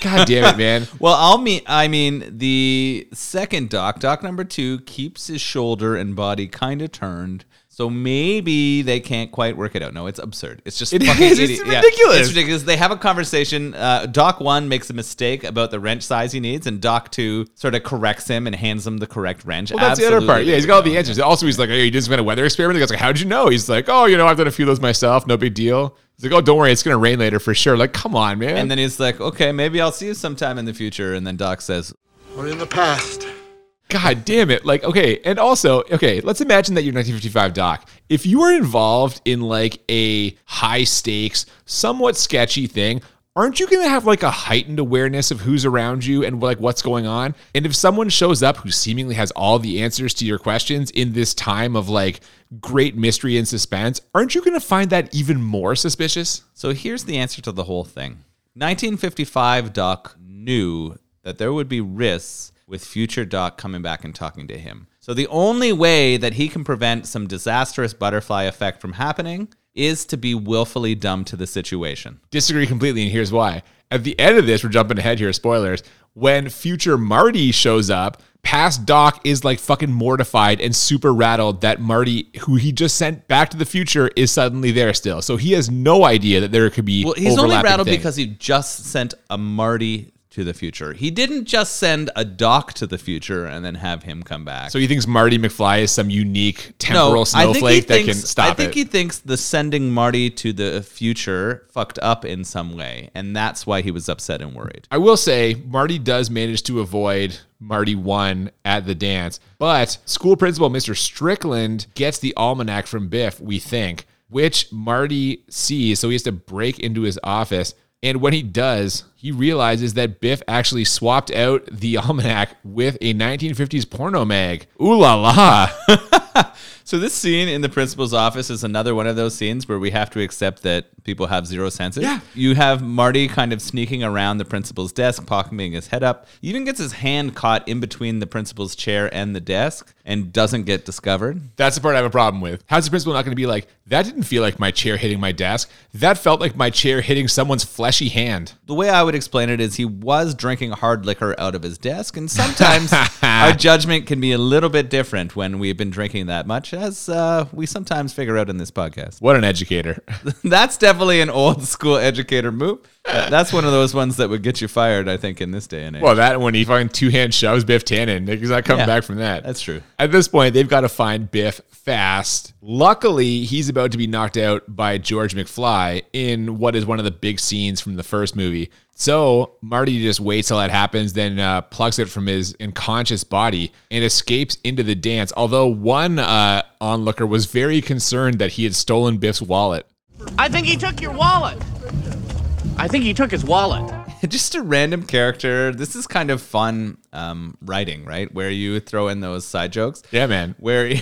Speaker 1: God damn it, man.
Speaker 2: Well, I'll mean I mean the second doc, doc number two, keeps his shoulder and body kind of turned. So maybe they can't quite work it out. No, it's absurd. It's just
Speaker 1: It
Speaker 2: fucking
Speaker 1: is. It's.
Speaker 2: Yeah,
Speaker 1: ridiculous.
Speaker 2: it's ridiculous. They have a conversation. Uh, doc one makes a mistake about the wrench size he needs, and Doc two sort of corrects him and hands him the correct wrench.
Speaker 1: Well, that's the other part. Yeah, he's got all the answers. Also, he's like, hey, you just went a weather experiment. The guy's like, how did you know? He's like, oh, you know, I've done a few of those myself. No big deal. He's like, oh, don't worry, it's gonna rain later for sure. Like, come on, man.
Speaker 2: And then he's like, okay, maybe I'll see you sometime in the future. And then Doc says,
Speaker 6: Or in the past.
Speaker 1: God damn it. Like, okay. And also, okay, let's imagine that you're 1955 Doc. If you were involved in like a high stakes, somewhat sketchy thing, aren't you going to have like a heightened awareness of who's around you and like what's going on? And if someone shows up who seemingly has all the answers to your questions in this time of like great mystery and suspense, aren't you going to find that even more suspicious?
Speaker 2: So here's the answer to the whole thing. 1955 Doc knew that there would be risks with future Doc coming back and talking to him. So the only way that he can prevent some disastrous butterfly effect from happening is to be willfully dumb to the situation.
Speaker 1: disagree completely, and here's why. At the end of this, we're jumping ahead here, spoilers. When future Marty shows up, past Doc is like fucking mortified and super rattled that Marty, who he just sent back to the future, is suddenly there still. So he has no idea that there could be.
Speaker 2: Well, he's only rattled
Speaker 1: things.
Speaker 2: because he just sent a Marty to the future. He didn't just send a Doc to the future and then have him come back.
Speaker 1: So he thinks Marty McFly is some unique temporal snowflake that can stop it.
Speaker 2: I think
Speaker 1: it.
Speaker 2: he thinks the sending Marty to the future fucked up in some way, and that's why he was upset and worried.
Speaker 1: I will say Marty does manage to avoid Marty 1 at the dance, but school principal Mr. Strickland gets the almanac from Biff, we think, which Marty sees. So he has to break into his office. And when he does, he realizes that Biff actually swapped out the almanac with a 1950s porno mag. Ooh la la.
Speaker 2: So this scene in the principal's office is another one of those scenes where we have to accept that people have zero senses.
Speaker 1: Yeah.
Speaker 2: You have Marty kind of sneaking around the principal's desk, pocketing his head up. He even gets his hand caught in between the principal's chair and the desk and doesn't get discovered.
Speaker 1: That's the part I have a problem with. How's the principal not going to be like, that didn't feel like my chair hitting my desk? That felt like my chair hitting someone's fleshy hand.
Speaker 2: The way I would explain it is he was drinking hard liquor out of his desk, and sometimes our judgment can be a little bit different when we've been drinking that much, as uh, we sometimes figure out in this podcast.
Speaker 1: What an educator.
Speaker 2: That's definitely an old school educator move. Uh, That's one of those ones that would get you fired, I think, in this day and age.
Speaker 1: Well, that when he fucking two hand shoves Biff Tannen, he's not coming
Speaker 2: Yeah,
Speaker 1: back from that.
Speaker 2: that's true.
Speaker 1: At this point, they've got to find Biff fast. Luckily, he's about to be knocked out by George McFly in what is one of the big scenes from the first movie. So Marty just waits till that happens, then uh, plucks it from his unconscious body and escapes into the dance. Although one uh, onlooker was very concerned that he had stolen Biff's wallet.
Speaker 7: I think he took your wallet. I think he took his wallet.
Speaker 2: just a random character. This is kind of fun um, writing, right? Where you throw in those side jokes.
Speaker 1: Yeah, man.
Speaker 2: Where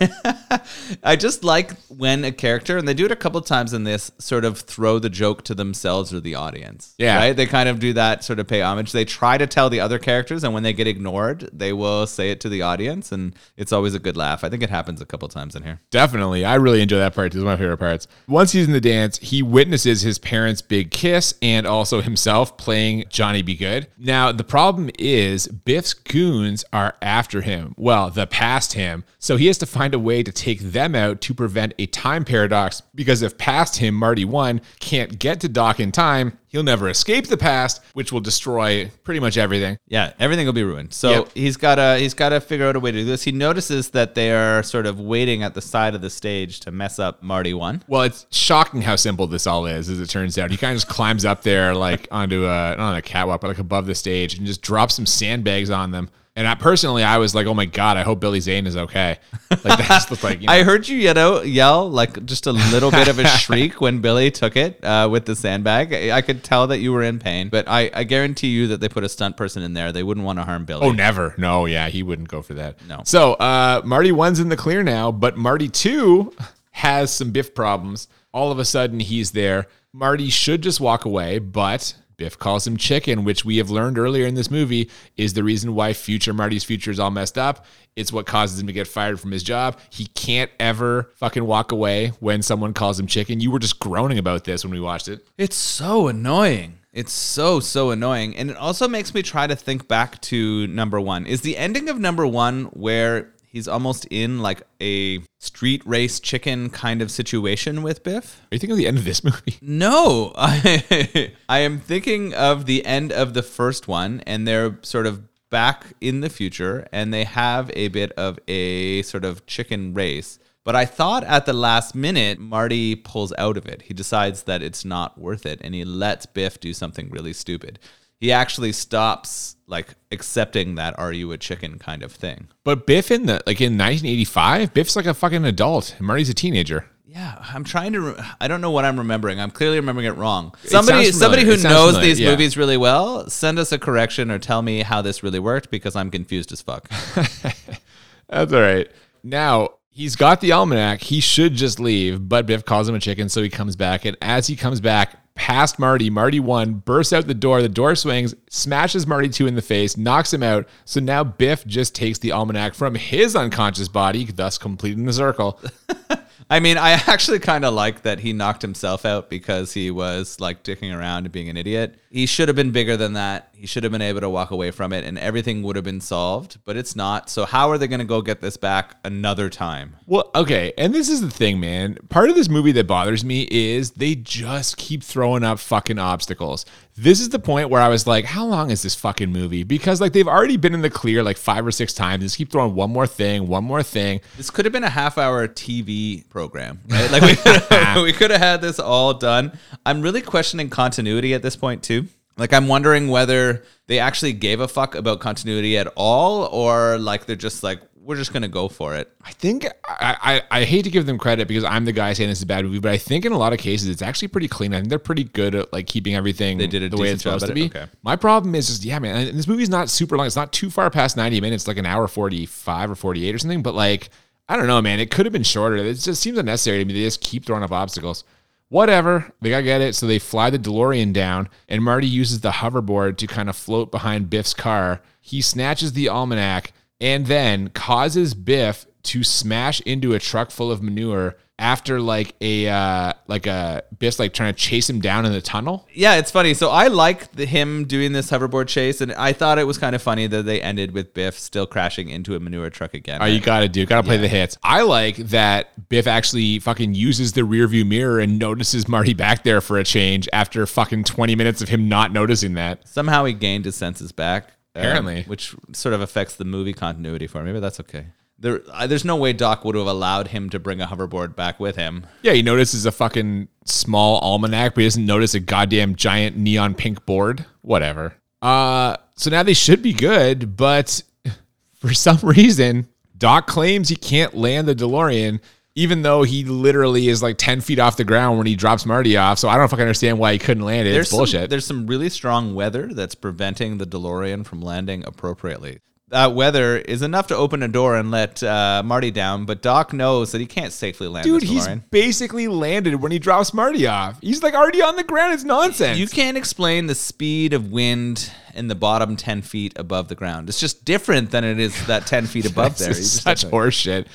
Speaker 2: I just like when a character, and they do it a couple times in this, sort of throw the joke to themselves or the audience.
Speaker 1: Yeah.
Speaker 2: Right? They kind of do that, sort of pay homage. They try to tell the other characters, and when they get ignored, they will say it to the audience, and it's always a good laugh. I think it happens a couple times in here.
Speaker 1: Definitely. I really enjoy that part. It's one of my favorite parts. Once he's in the dance, he witnesses his parents' big kiss and also himself playing Johnny B. Goode. Now, the problem is Biff's goons are after him. Well, the past him. So he has to find a way to take them out to prevent a time paradox because if past him, Marty 1, can't get to Doc in time, he'll never escape the past, which will destroy pretty much everything.
Speaker 2: Yeah, everything will be ruined. So
Speaker 1: Yep.
Speaker 2: he's gotta he's gotta figure out a way to do this. He notices that they are sort of waiting at the side of the stage to mess up Marty one.
Speaker 1: Well, it's shocking how simple this all is, as it turns out. He kind of just climbs up there, like onto a not on a catwalk, but like above the stage, and just drops some sandbags on them. And I personally, I was like, "Oh my god, I hope Billy Zane is okay." Like that just looked like. You know,
Speaker 2: I heard you yell, yell like just a little bit of a shriek when Billy took it uh, with the sandbag. I, I could tell that you were in pain, but I, I guarantee you that they put a stunt person in there. They wouldn't want to harm Billy.
Speaker 1: Oh, never. No, yeah, he wouldn't go for that.
Speaker 2: No.
Speaker 1: So, uh, Marty one's in the clear now, but Marty two has some Biff problems. All of a sudden, he's there. Marty should just walk away, but Biff calls him chicken, which we have learned earlier in this movie is the reason why future Marty's future is all messed up. It's what causes him to get fired from his job. He can't ever fucking walk away when someone calls him chicken. You were just groaning about this when we watched it.
Speaker 2: It's so annoying. It's so, so annoying. And it also makes me try to think back to number one. Is the ending of number one where he's almost in like a street race chicken kind of situation with Biff?
Speaker 1: Are you thinking of the end of this movie?
Speaker 2: No, I, I am thinking of the end of the first one, and they're sort of back in the future, and they have a bit of a sort of chicken race. But I thought at the last minute, Marty pulls out of it. He decides that it's not worth it, and he lets Biff do something really stupid. He actually stops like accepting that "Are you a chicken?" kind of thing.
Speaker 1: But Biff in the like in 1985, Biff's like a fucking adult. Marty's a teenager.
Speaker 2: Yeah, I'm trying to. Re- I don't know what I'm remembering. I'm clearly remembering it wrong. Somebody,
Speaker 1: sounds
Speaker 2: somebody who.
Speaker 1: It
Speaker 2: knows these
Speaker 1: yeah.
Speaker 2: movies really well, send us a correction or tell me how this really worked because I'm confused as fuck.
Speaker 1: That's all right. Now he's got the almanac. He should just leave, but Biff calls him a chicken, so he comes back. And as he comes back past Marty, Marty one bursts out the door. The door swings, smashes Marty two in the face, knocks him out. So now Biff just takes the almanac from his unconscious body, thus completing the circle.
Speaker 2: I mean, I actually kind of like that he knocked himself out because he was like dicking around and being an idiot. He should have been bigger than that. He should have been able to walk away from it and everything would have been solved, but it's not. So, how are they going to go get this back another time?
Speaker 1: Well, okay, and this is the thing, man. Part of this movie that bothers me is they just keep throwing up fucking obstacles. This is the point where I was like, how long is this fucking movie? Because like they've already been in the clear like five or six times. Just keep throwing one more thing, one more thing.
Speaker 2: This could have been a half hour TV program, right? Like we could have, we could have had this all done. I'm really questioning continuity at this point too. Like I'm wondering whether they actually gave a fuck about continuity at all, or like they're just like we're just gonna go for it.
Speaker 1: I think I, I I hate to give them credit because I'm the guy saying this is a bad movie, but I think in a lot of cases it's actually pretty clean. I think they're pretty good at like keeping everything
Speaker 2: They did
Speaker 1: the way it's supposed
Speaker 2: job
Speaker 1: to be.
Speaker 2: Okay.
Speaker 1: My problem is just yeah, man. And this movie's not super long. It's not too far past 90 minutes, like an hour 45 or 48 or something. But like I don't know, man. It could have been shorter. It just seems unnecessary to me. They just keep throwing up obstacles. Whatever. They gotta get it. So they fly the DeLorean down, and Marty uses the hoverboard to kind of float behind Biff's car. He snatches the almanac and then causes Biff to smash into a truck full of manure after like a uh like a Biff's like trying to chase him down in the tunnel.
Speaker 2: Yeah, it's funny. So I like the, him doing this hoverboard chase, and I thought it was kind of funny that they ended with Biff still crashing into a manure truck again.
Speaker 1: Oh, you gotta do, gotta play the hits. I like that Biff actually fucking uses the rear view mirror and notices Marty back there for a change after fucking 20 minutes of him not noticing that.
Speaker 2: Somehow he gained his senses back. Um,
Speaker 1: Apparently.
Speaker 2: which sort of affects the movie continuity for me, but that's okay. There, uh, there's no way Doc would have allowed him to bring a hoverboard back with him.
Speaker 1: Yeah, he notices a fucking small almanac, but he doesn't notice a goddamn giant neon pink board. Whatever. Uh, so now they should be good, but for some reason, Doc claims he can't land the DeLorean. Even though he literally is like 10 feet off the ground when he drops Marty off. So I don't fucking understand why he couldn't land it.
Speaker 2: There's
Speaker 1: it's
Speaker 2: some,
Speaker 1: bullshit.
Speaker 2: there's some really strong weather that's preventing the DeLorean from landing appropriately. That weather is enough to open a door and let uh, Marty down, but Doc knows that he can't safely land
Speaker 1: Dude, he's basically landed when he drops Marty off. He's like already on the ground. It's nonsense.
Speaker 2: You can't explain the speed of wind in the bottom 10 feet above the ground. It's just different than it is that 10 feet above there.
Speaker 1: This
Speaker 2: You
Speaker 1: is
Speaker 2: just
Speaker 1: such
Speaker 2: have to-
Speaker 1: horse shit.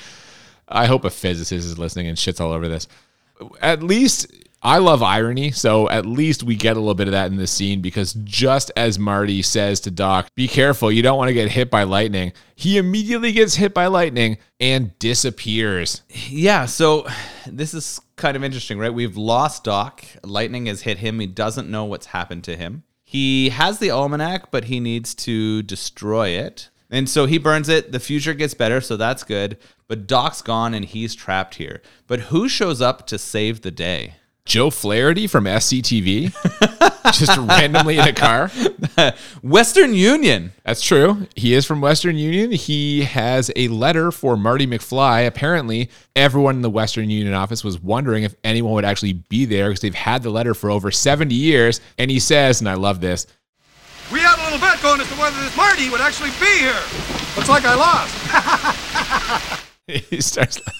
Speaker 1: I hope a physicist is listening and shits all over this. At least I love irony, so at least we get a little bit of that in this scene because just as Marty says to Doc, "Be careful, you don't want to get hit by lightning." He immediately gets hit by lightning and disappears.
Speaker 2: Yeah, so this is kind of interesting, right? We've lost Doc. Lightning has hit him. He doesn't know what's happened to him. He has the almanac, but he needs to destroy it. And so he burns it. The future gets better, so that's good. But Doc's gone and he's trapped here. But who shows up to save the day?
Speaker 1: Joe Flaherty from SCTV, just randomly in a car.
Speaker 2: Western Union.
Speaker 1: That's true. He is from Western Union. He has a letter for Marty McFly. Apparently, everyone in the Western Union office was wondering if anyone would actually be there because they've had the letter for over 70 years. And he says, and I love this,
Speaker 6: We had a little bet going as to whether this Marty would actually be here. Looks like I lost.
Speaker 1: he starts.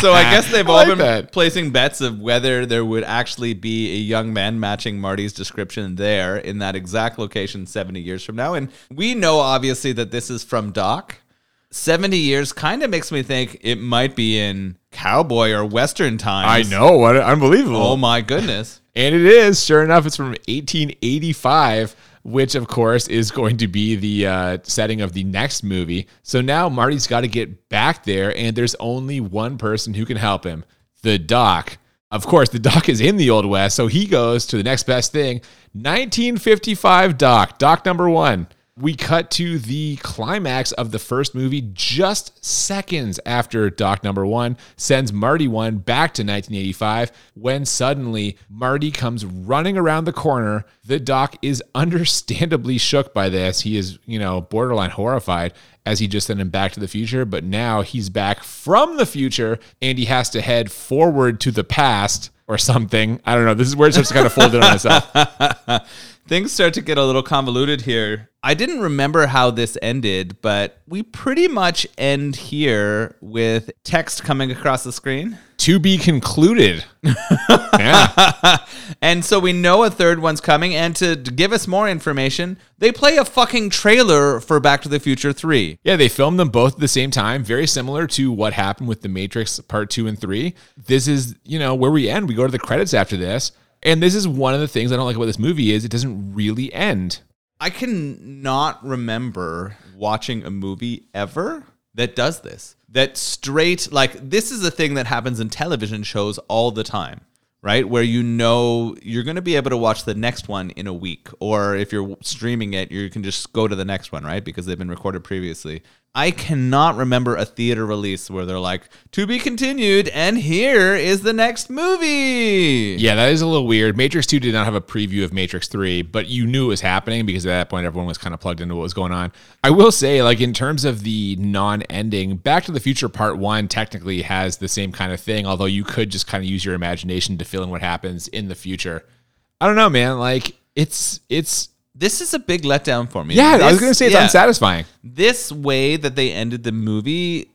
Speaker 2: So I guess they've
Speaker 1: I
Speaker 2: all
Speaker 1: like
Speaker 2: been
Speaker 1: that.
Speaker 2: placing bets of whether there would actually be a young man matching Marty's description there in that exact location 70 years from now. And we know obviously that this is from Doc. 70 years kind of makes me think it might be in cowboy or western times.
Speaker 1: I know. What unbelievable.
Speaker 2: Oh my goodness.
Speaker 1: And it is. Sure enough, it's from 1885, which of course is going to be the uh, setting of the next movie. So now Marty's got to get back there, and there's only one person who can help him the doc. Of course, the doc is in the Old West, so he goes to the next best thing 1955 doc, doc number one. We cut to the climax of the first movie just seconds after Doc number one sends Marty one back to 1985 when suddenly Marty comes running around the corner. The Doc is understandably shook by this. He is, you know, borderline horrified as he just sent him back to the future, but now he's back from the future and he has to head forward to the past or something. I don't know. This is where it starts to kind of fold in on itself.
Speaker 2: Things start to get a little convoluted here. I didn't remember how this ended, but we pretty much end here with text coming across the screen.
Speaker 1: to be concluded. yeah.
Speaker 2: And so we know a third one's coming. And to give us more information, they play a fucking trailer for Back to the Future 3.
Speaker 1: Yeah, they filmed them both at the same time, very similar to what happened with The Matrix Part 2 and 3. This is, you know, where we end. We go to the credits after this. And this is one of the things I don't like about this movie is it doesn't really end.
Speaker 2: I can not remember watching a movie ever that does this. That straight, like, this is a thing that happens in television shows all the time, right? Where you know you're going to be able to watch the next one in a week. Or if you're streaming it, you can just go to the next one, right? Because they've been recorded previously. I cannot remember a theater release where they're like, to be continued, and here is the next movie.
Speaker 1: Yeah, that is a little weird. Matrix 2 did not have a preview of Matrix 3, but you knew it was happening because at that point everyone was kind of plugged into what was going on. I will say, like, in terms of the non ending, Back to the Future Part 1 technically has the same kind of thing, although you could just kind of use your imagination to fill in what happens in the future. I don't know, man. Like, it's, it's,
Speaker 2: This is a big letdown for me.
Speaker 1: yeah, I was going to say it's
Speaker 2: yeah.
Speaker 1: unsatisfying.
Speaker 2: this way that they ended the movie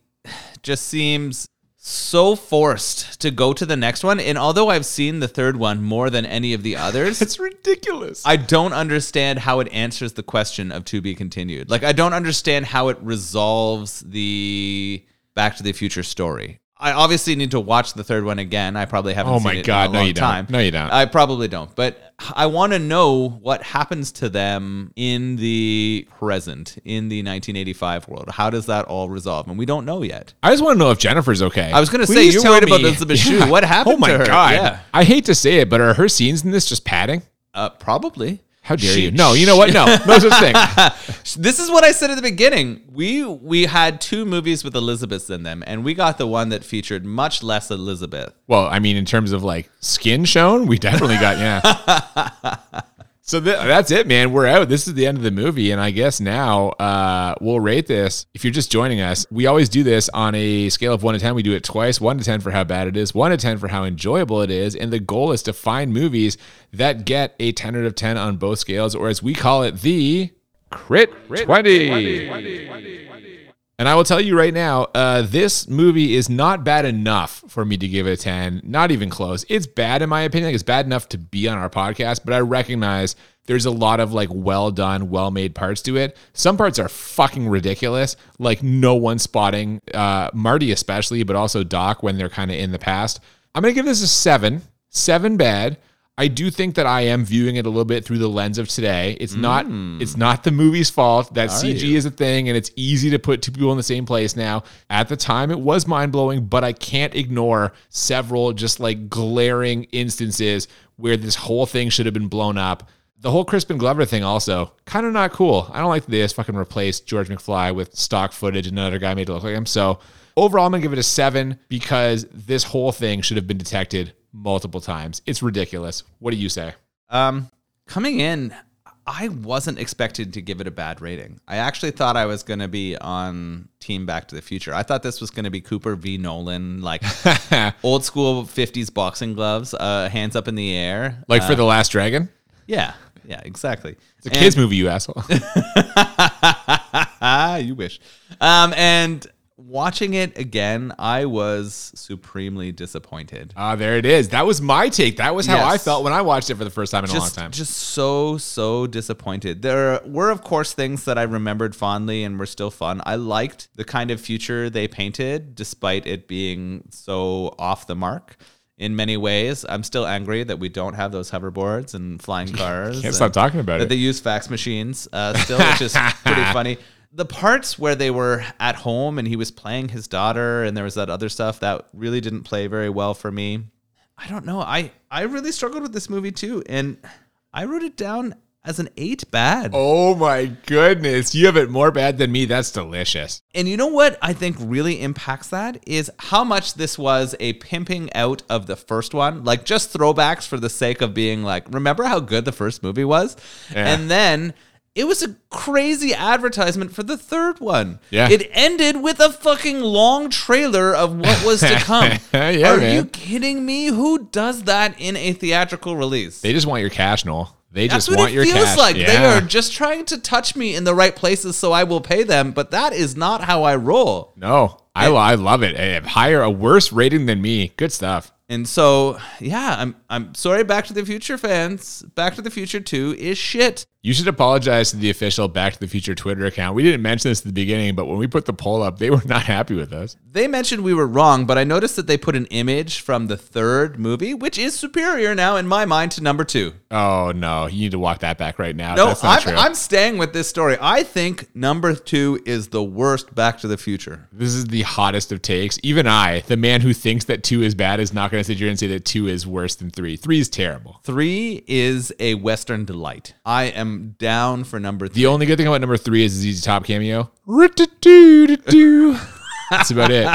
Speaker 2: just seems so forced to go to the next one. And although I've seen the third one more than any of the others,
Speaker 1: It's ridiculous.
Speaker 2: I don't understand how it answers the question of to be continued. Like, I don't understand how it resolves the Back to the Future story. I obviously need to watch the third one again. I probably haven't
Speaker 1: Oh
Speaker 2: seen
Speaker 1: my
Speaker 2: it
Speaker 1: God,
Speaker 2: in a
Speaker 1: no,
Speaker 2: long
Speaker 1: you don't.
Speaker 2: time.
Speaker 1: No, you don't.
Speaker 2: I probably don't. But I want to know what happens to them in the present, in the 1985 world. How does that all resolve? And we don't know yet.
Speaker 1: I just want to know if Jennifer's okay.
Speaker 2: I was gonna say, you're
Speaker 1: tell
Speaker 2: worried about
Speaker 1: me-
Speaker 2: Elizabeth Shue. What happened
Speaker 1: Oh my
Speaker 2: to her?
Speaker 1: god!
Speaker 2: Yeah.
Speaker 1: I hate to say it, but are her scenes in this just padding?
Speaker 2: Uh, probably.
Speaker 1: How dare
Speaker 2: She-
Speaker 1: you? No, you know what? No, no such thing.
Speaker 2: This is what I said at the beginning. We we had two movies with Elizabeths in them, and we got the one that featured much less Elizabeth.
Speaker 1: Well, I mean, in terms of like skin shown, we definitely got yeah. So th- that's it, man. We're out. This is the end of the movie, and I guess now uh, we'll rate this. If you're just joining us, we always do this on a scale of one to ten. We do it twice: one to ten for how bad it is, one to ten for how enjoyable it is, and the goal is to find movies that get a ten out of ten on both scales, or as we call it, the crit, twenty. And I will tell you right now, uh, this movie is not bad enough for me to give it a 10. Not even close. It's bad in my opinion. Like, it's bad enough to be on our podcast, but I recognize there's a lot of like well done, well made parts to it. Some parts are fucking ridiculous, like no one spotting uh, Marty, especially, but also Doc when they're kind of in the past. I'm going to give this a seven. Seven bad. I do think that I am viewing it a little bit through the lens of today. It's not mm. it's not the movie's fault that CG
Speaker 2: you?
Speaker 1: is a thing and it's easy to put two people in the same place now. At the time it was mind-blowing, but I can't ignore several just like glaring instances where this whole thing should have been blown up. The whole Crispin Glover thing also kind of not cool. I don't like that they just fucking replaced George McFly with stock footage and another guy made it look like him. So overall, I'm gonna give it a seven because this whole thing should have been detected multiple times. It's ridiculous. What do you say?
Speaker 2: Um, coming in, I wasn't expected to give it a bad rating. I actually thought I was going to be on Team Back to the Future. I thought this was going to be Cooper v. Nolan, like old school 50s boxing gloves, uh, hands up in the air.
Speaker 1: Like for the Last Dragon?
Speaker 2: Yeah, yeah, exactly.
Speaker 1: It's a kids movie, you asshole.
Speaker 2: you wish. Um, and watching it again, I was supremely disappointed.
Speaker 1: Ah, there it is. That was my take. That was how I felt when I watched it for the first time in a long time.
Speaker 2: just so so disappointed. There were, of course, things that I remembered fondly and were still fun. I liked the kind of future they painted, despite it being so off the mark in many ways. I'm still angry that we don't have those hoverboards and flying cars.
Speaker 1: Can't stop talking about
Speaker 2: that
Speaker 1: it.
Speaker 2: they use fax machines uh, still, which is pretty funny. The parts where they were at home and he was playing his daughter, and there was that other stuff that really didn't play very well for me. I don't know. I I really struggled with this movie too, and I wrote it down as an eight bad.
Speaker 1: oh my goodness. You have it more bad than me. That's delicious.
Speaker 2: And you know what I think really impacts that is how much this was a pimping out of the first one, like just throwbacks for the sake of being like, remember how good the first movie was,
Speaker 1: Yeah.
Speaker 2: and then. It was a crazy advertisement for the third one.
Speaker 1: Yeah.
Speaker 2: It ended with a fucking long trailer of what was to come.
Speaker 1: Yeah,
Speaker 2: Are
Speaker 1: man.
Speaker 2: you kidding me? Who does that in a theatrical release?
Speaker 1: They just want your cash, Noel. They
Speaker 2: That's
Speaker 1: just
Speaker 2: what
Speaker 1: want
Speaker 2: it
Speaker 1: your
Speaker 2: feels
Speaker 1: cash.
Speaker 2: like. They
Speaker 1: Yeah.
Speaker 2: are just trying to touch me in the right places so I will pay them, but that is not how I roll.
Speaker 1: No, I, I love it. Eh, a higher, a worse rating than me. Good stuff.
Speaker 2: And so, yeah, I'm I'm sorry Back to the Future fans. Back to the Future 2 is shit.
Speaker 1: You should apologize to the official Back to the Future Twitter account. We didn't mention this at the beginning, but when we put the poll up, they were not happy with us.
Speaker 2: They mentioned we were wrong, but I noticed that they put an image from the third movie, which is superior now in my mind to number 2.
Speaker 1: Oh no, you need to walk that back right now.
Speaker 2: No,
Speaker 1: That's not
Speaker 2: I'm,
Speaker 1: true.
Speaker 2: I'm staying with this story. I think number 2 is the worst Back to the Future.
Speaker 1: this is the hottest of takes. Even I, the man who thinks that two is bad, is not going to sit here and say that two is worse than three. Three is terrible.
Speaker 2: Three is a Western delight. I am down for number three.
Speaker 1: The only good thing about number three is ZZ Top cameo. That's about it.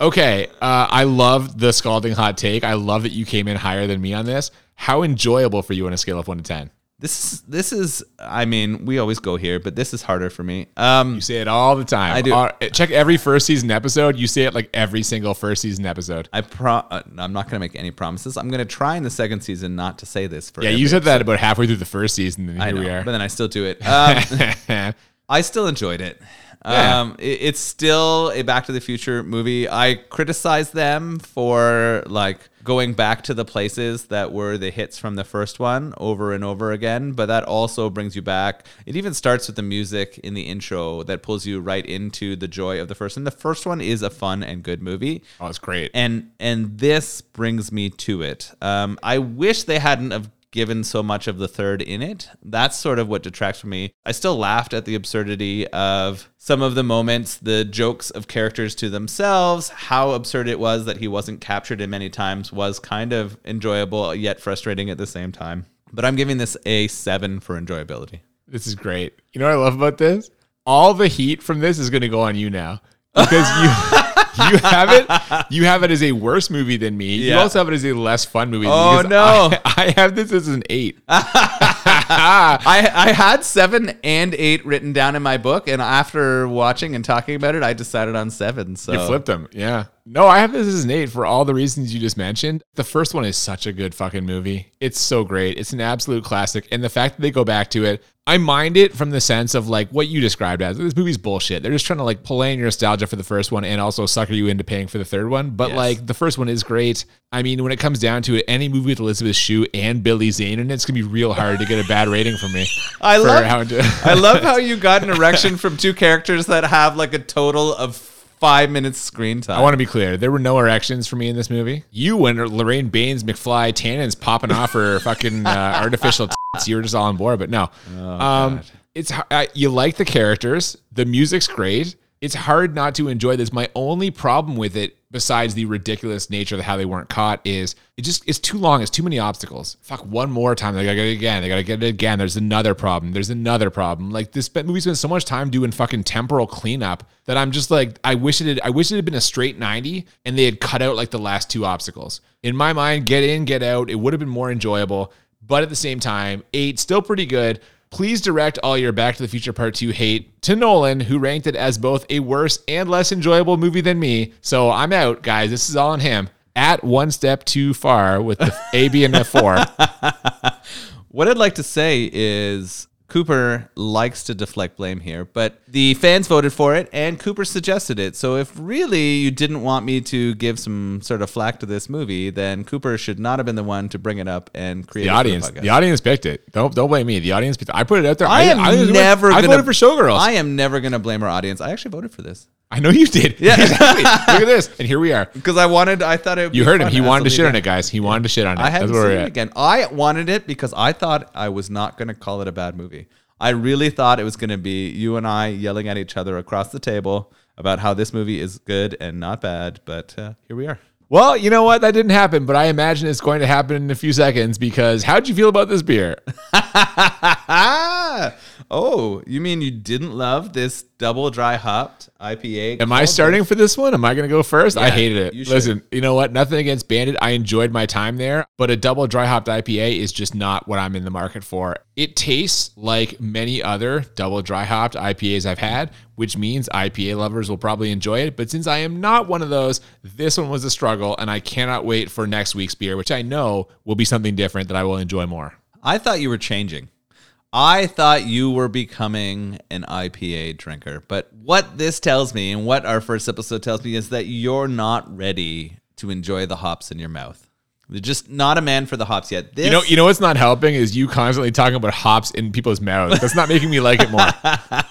Speaker 1: Okay, uh, I love the scalding hot take. I love that you came in higher than me on this. How enjoyable for you on a scale of one to ten?
Speaker 2: This is this is. I mean, we always go here, but this is harder for me. Um,
Speaker 1: You say it all the time.
Speaker 2: I do.
Speaker 1: Check every first season episode. You say it like every single first season episode.
Speaker 2: I pro. Uh, I'm not gonna make any promises. I'm gonna try in the second season not to say this. For
Speaker 1: Yeah, you said that about halfway through the first season, and here
Speaker 2: know,
Speaker 1: we are.
Speaker 2: but then I still do it. Um, I still enjoyed it.
Speaker 1: Yeah.
Speaker 2: Um, it- it's still a Back to the Future movie. I criticize them for like going back to the places that were the hits from the first one over and over again, but that also brings you back. It even starts with the music in the intro that pulls you right into the joy of the first. And the first one is a fun and good movie
Speaker 1: oh, it's great.
Speaker 2: and and this brings me to it. Um, I wish they hadn't have given so much of the third in it. That's sort of what detracts from me. I still laughed at the absurdity of some of the moments, the jokes of characters to themselves, how absurd it was that he wasn't captured in many times was kind of enjoyable yet frustrating at the same time. But I'm giving this a seven for enjoyability.
Speaker 1: This is great. You know what I love about this? All the heat from this is going to go on you now because you you have it you have it as a worse movie than me. You also have it as a less fun movie. than
Speaker 2: Oh, no.
Speaker 1: I, I have this as an eight.
Speaker 2: I I had seven and eight written down in my book, and after watching and talking about it, I decided on seven. So
Speaker 1: You flipped them. Yeah. No, I have this as an eight for all the reasons you just mentioned. The first one is such a good fucking movie. It's so great. It's an absolute classic. And the fact that they go back to it, I mind it from the sense of like what you described as this movie's bullshit. They're just trying to like pull in your nostalgia for the first one and also sucker you into paying for the third one. But
Speaker 2: Yes.
Speaker 1: like the first one is great. I mean, when it comes down to it, any movie with Elizabeth Shue and Billy Zane in it, it's gonna be real hard to get a bad rating from me.
Speaker 2: I love
Speaker 1: how
Speaker 2: I love how you got an erection from two characters that have like a total of five minutes screen time.
Speaker 1: I want to be clear. There were no erections for me in this movie. You when Lorraine Baines McFly Tannen's popping off her fucking uh, artificial tits, you were just all on board. But no, um, it's I, you like the characters. The music's great. It's hard not to enjoy this. My only problem with it, besides the ridiculous nature of how they weren't caught, is it just it's too long. It's too many obstacles. Fuck, one more time they gotta get it again. They gotta get it again. There's another problem. There's another problem. Like this movie spent so much time doing fucking temporal cleanup that I'm just like, I wish it had. I wish it had been a straight ninety and they had cut out like the last two obstacles. In my mind, get in, get out. It would have been more enjoyable. But at the same time, eight still pretty good. Please direct all your Back to the Future Part 2 hate to Nolan, who ranked it as both a worse and less enjoyable movie than me. So I'm out, guys. This is all on him. At one step too far with the A, B, and F4.
Speaker 2: What I'd like to say is Cooper likes to deflect blame here, but the fans voted for it and Cooper suggested it. So if really you didn't want me to give some sort of flack to this movie, then Cooper should not have been the one to bring it up and create
Speaker 1: The audience,
Speaker 2: podcast.
Speaker 1: the audience picked it. Don't don't blame me. The audience picked it. I put it out there.
Speaker 2: I am
Speaker 1: I,
Speaker 2: never
Speaker 1: I
Speaker 2: gonna
Speaker 1: voted for Showgirls.
Speaker 2: I
Speaker 1: I,
Speaker 2: am never gonna blame our audience. I actually voted for this I
Speaker 1: know you did. Yeah, exactly. Look at this, and here we are.
Speaker 2: because I wanted. I thought it.
Speaker 1: You heard him. He wanted to shit on it, guys. He wanted to shit on it.
Speaker 2: I
Speaker 1: where
Speaker 2: seen it again. I wanted it because I thought I was not going to call it a bad movie. I really thought it was going to be you and I yelling at each other across the table about how this movie is good and not bad. But uh, here we are.
Speaker 1: Well, you know what? That didn't happen, but I imagine it's going to happen in a few seconds because how'd you feel about this beer?
Speaker 2: Oh, you mean you didn't love this double dry hopped IPA?
Speaker 1: Am I starting for this one? Am I going to go first? I hated it.
Speaker 2: you.
Speaker 1: Listen, you know what? Nothing against Bandit. I enjoyed my time there, but a double dry hopped IPA is just not what I'm in the market for. It tastes like many other double dry hopped IPAs I've had, which means IPA lovers will probably enjoy it. But since I am not one of those, this one was a struggle, and I cannot wait for next week's beer, which I know will be something different that I will enjoy more.
Speaker 2: I thought you were changing. I thought you were becoming an IPA drinker. But what this tells me and what our first episode tells me is that you're not ready to enjoy the hops in your mouth. You're just not a man for the hops yet. This,
Speaker 1: You know, you know what's not helping is you constantly talking about hops in people's mouths. That's not making me like it more.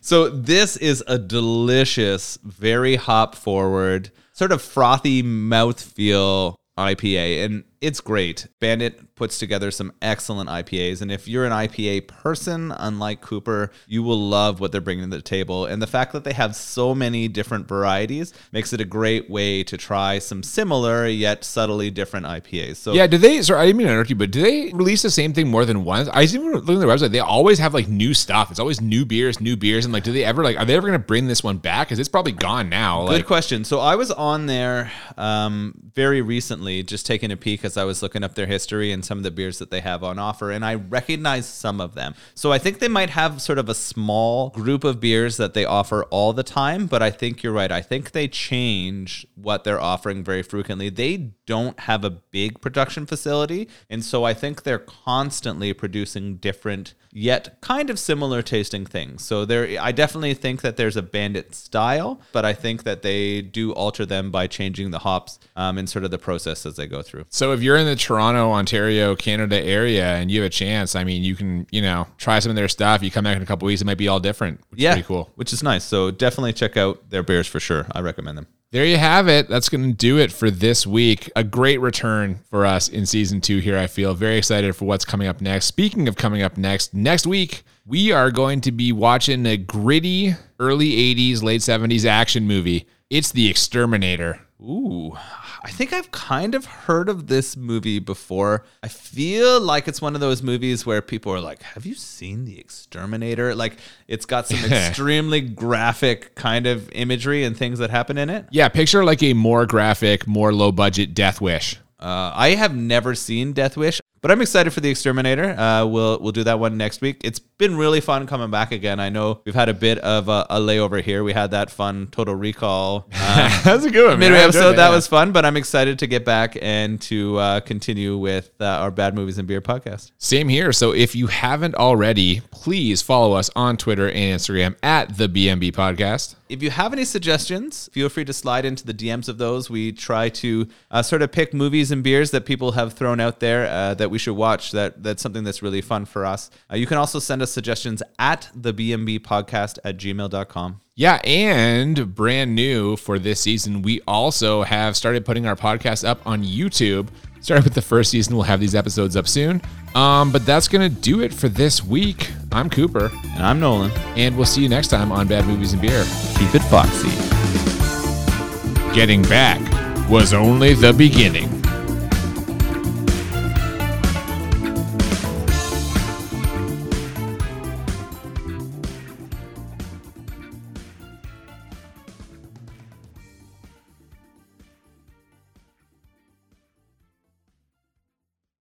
Speaker 2: So this is a delicious, very hop forward, sort of frothy mouthfeel IPA, and it's great. Bandit puts together some excellent IPAs, and if you're an IPA person, unlike Cooper, you will love what they're bringing to the table. And the fact that they have so many different varieties makes it a great way to try some similar yet subtly different IPAs. So
Speaker 1: Yeah, do they? Sorry, I didn't mean to interrupt you, but do they release the same thing more than once? I see when looking at their website, they always have like new stuff. It's always new beers, new beers, and like, do they ever like? Are they ever going to bring this one back? Because it's probably gone now.
Speaker 2: Good
Speaker 1: Like,
Speaker 2: question. So I was on there um, very recently, just taking a peek as I was looking up their history and some of the beers that they have on offer, and I recognized some of them. So I think they might have sort of a small group of beers that they offer all the time, but I think you're right. I think they change what they're offering very frequently. They don't have a big production facility, and so I think they're constantly producing different yet kind of similar tasting things. So there I definitely think that there's a bandit style, but I think that they do alter them by changing the hops um, and sort of the process as they go through.
Speaker 1: so if you're in the Toronto, Ontario, Canada area, and you have a chance, I mean, you can you know try some of their stuff. You come back in a couple weeks, it might be all different. Which
Speaker 2: Yeah,
Speaker 1: is pretty cool.
Speaker 2: which is nice. So definitely check out their beers for sure. I recommend them.
Speaker 1: There you have it. That's going to do it for this week. A great return for us in season two here, I feel. Very excited for what's coming up next. Speaking of coming up next, next week, we are going to be watching a gritty early 80s, late 70s action movie. It's The Exterminator.
Speaker 2: Ooh, I think I've kind of heard of this movie before. I feel like it's one of those movies where people are like, "Have you seen The Exterminator?" Like it's got some extremely graphic kind of imagery and things that happen in it.
Speaker 1: Yeah, picture like a more graphic, more low budget Death Wish.
Speaker 2: Uh, I have never seen Death Wish. But I'm excited for the Exterminator. Uh, we'll we'll do that one next week. It's been really fun coming back again. I know we've had a bit of a, a layover here. We had that fun Total Recall uh,
Speaker 1: That's a good one.
Speaker 2: midway episode. That
Speaker 1: yeah.
Speaker 2: was fun, but I'm excited to get back and to uh, continue with uh, our Bad Movies and Beer podcast.
Speaker 1: Same here. So if you haven't already, please follow us on Twitter and Instagram at the BMB Podcast.
Speaker 2: If you have any suggestions, feel free to slide into the DMs of those. We try to uh, sort of pick movies and beers that people have thrown out there uh, that we should watch. That that's something that's really fun for us. Uh, you can also send us suggestions at the BMB podcast at gmail.com.
Speaker 1: Yeah, and brand new for this season, we also have started putting our podcast up on YouTube. Started with the first season, we'll have these episodes up soon. Um, but that's gonna do it for this week. I'm Cooper,
Speaker 2: And I'm Nolan.
Speaker 1: and we'll see you next time on Bad Movies and Beer.
Speaker 2: Keep it foxy.
Speaker 1: Getting back was only the beginning.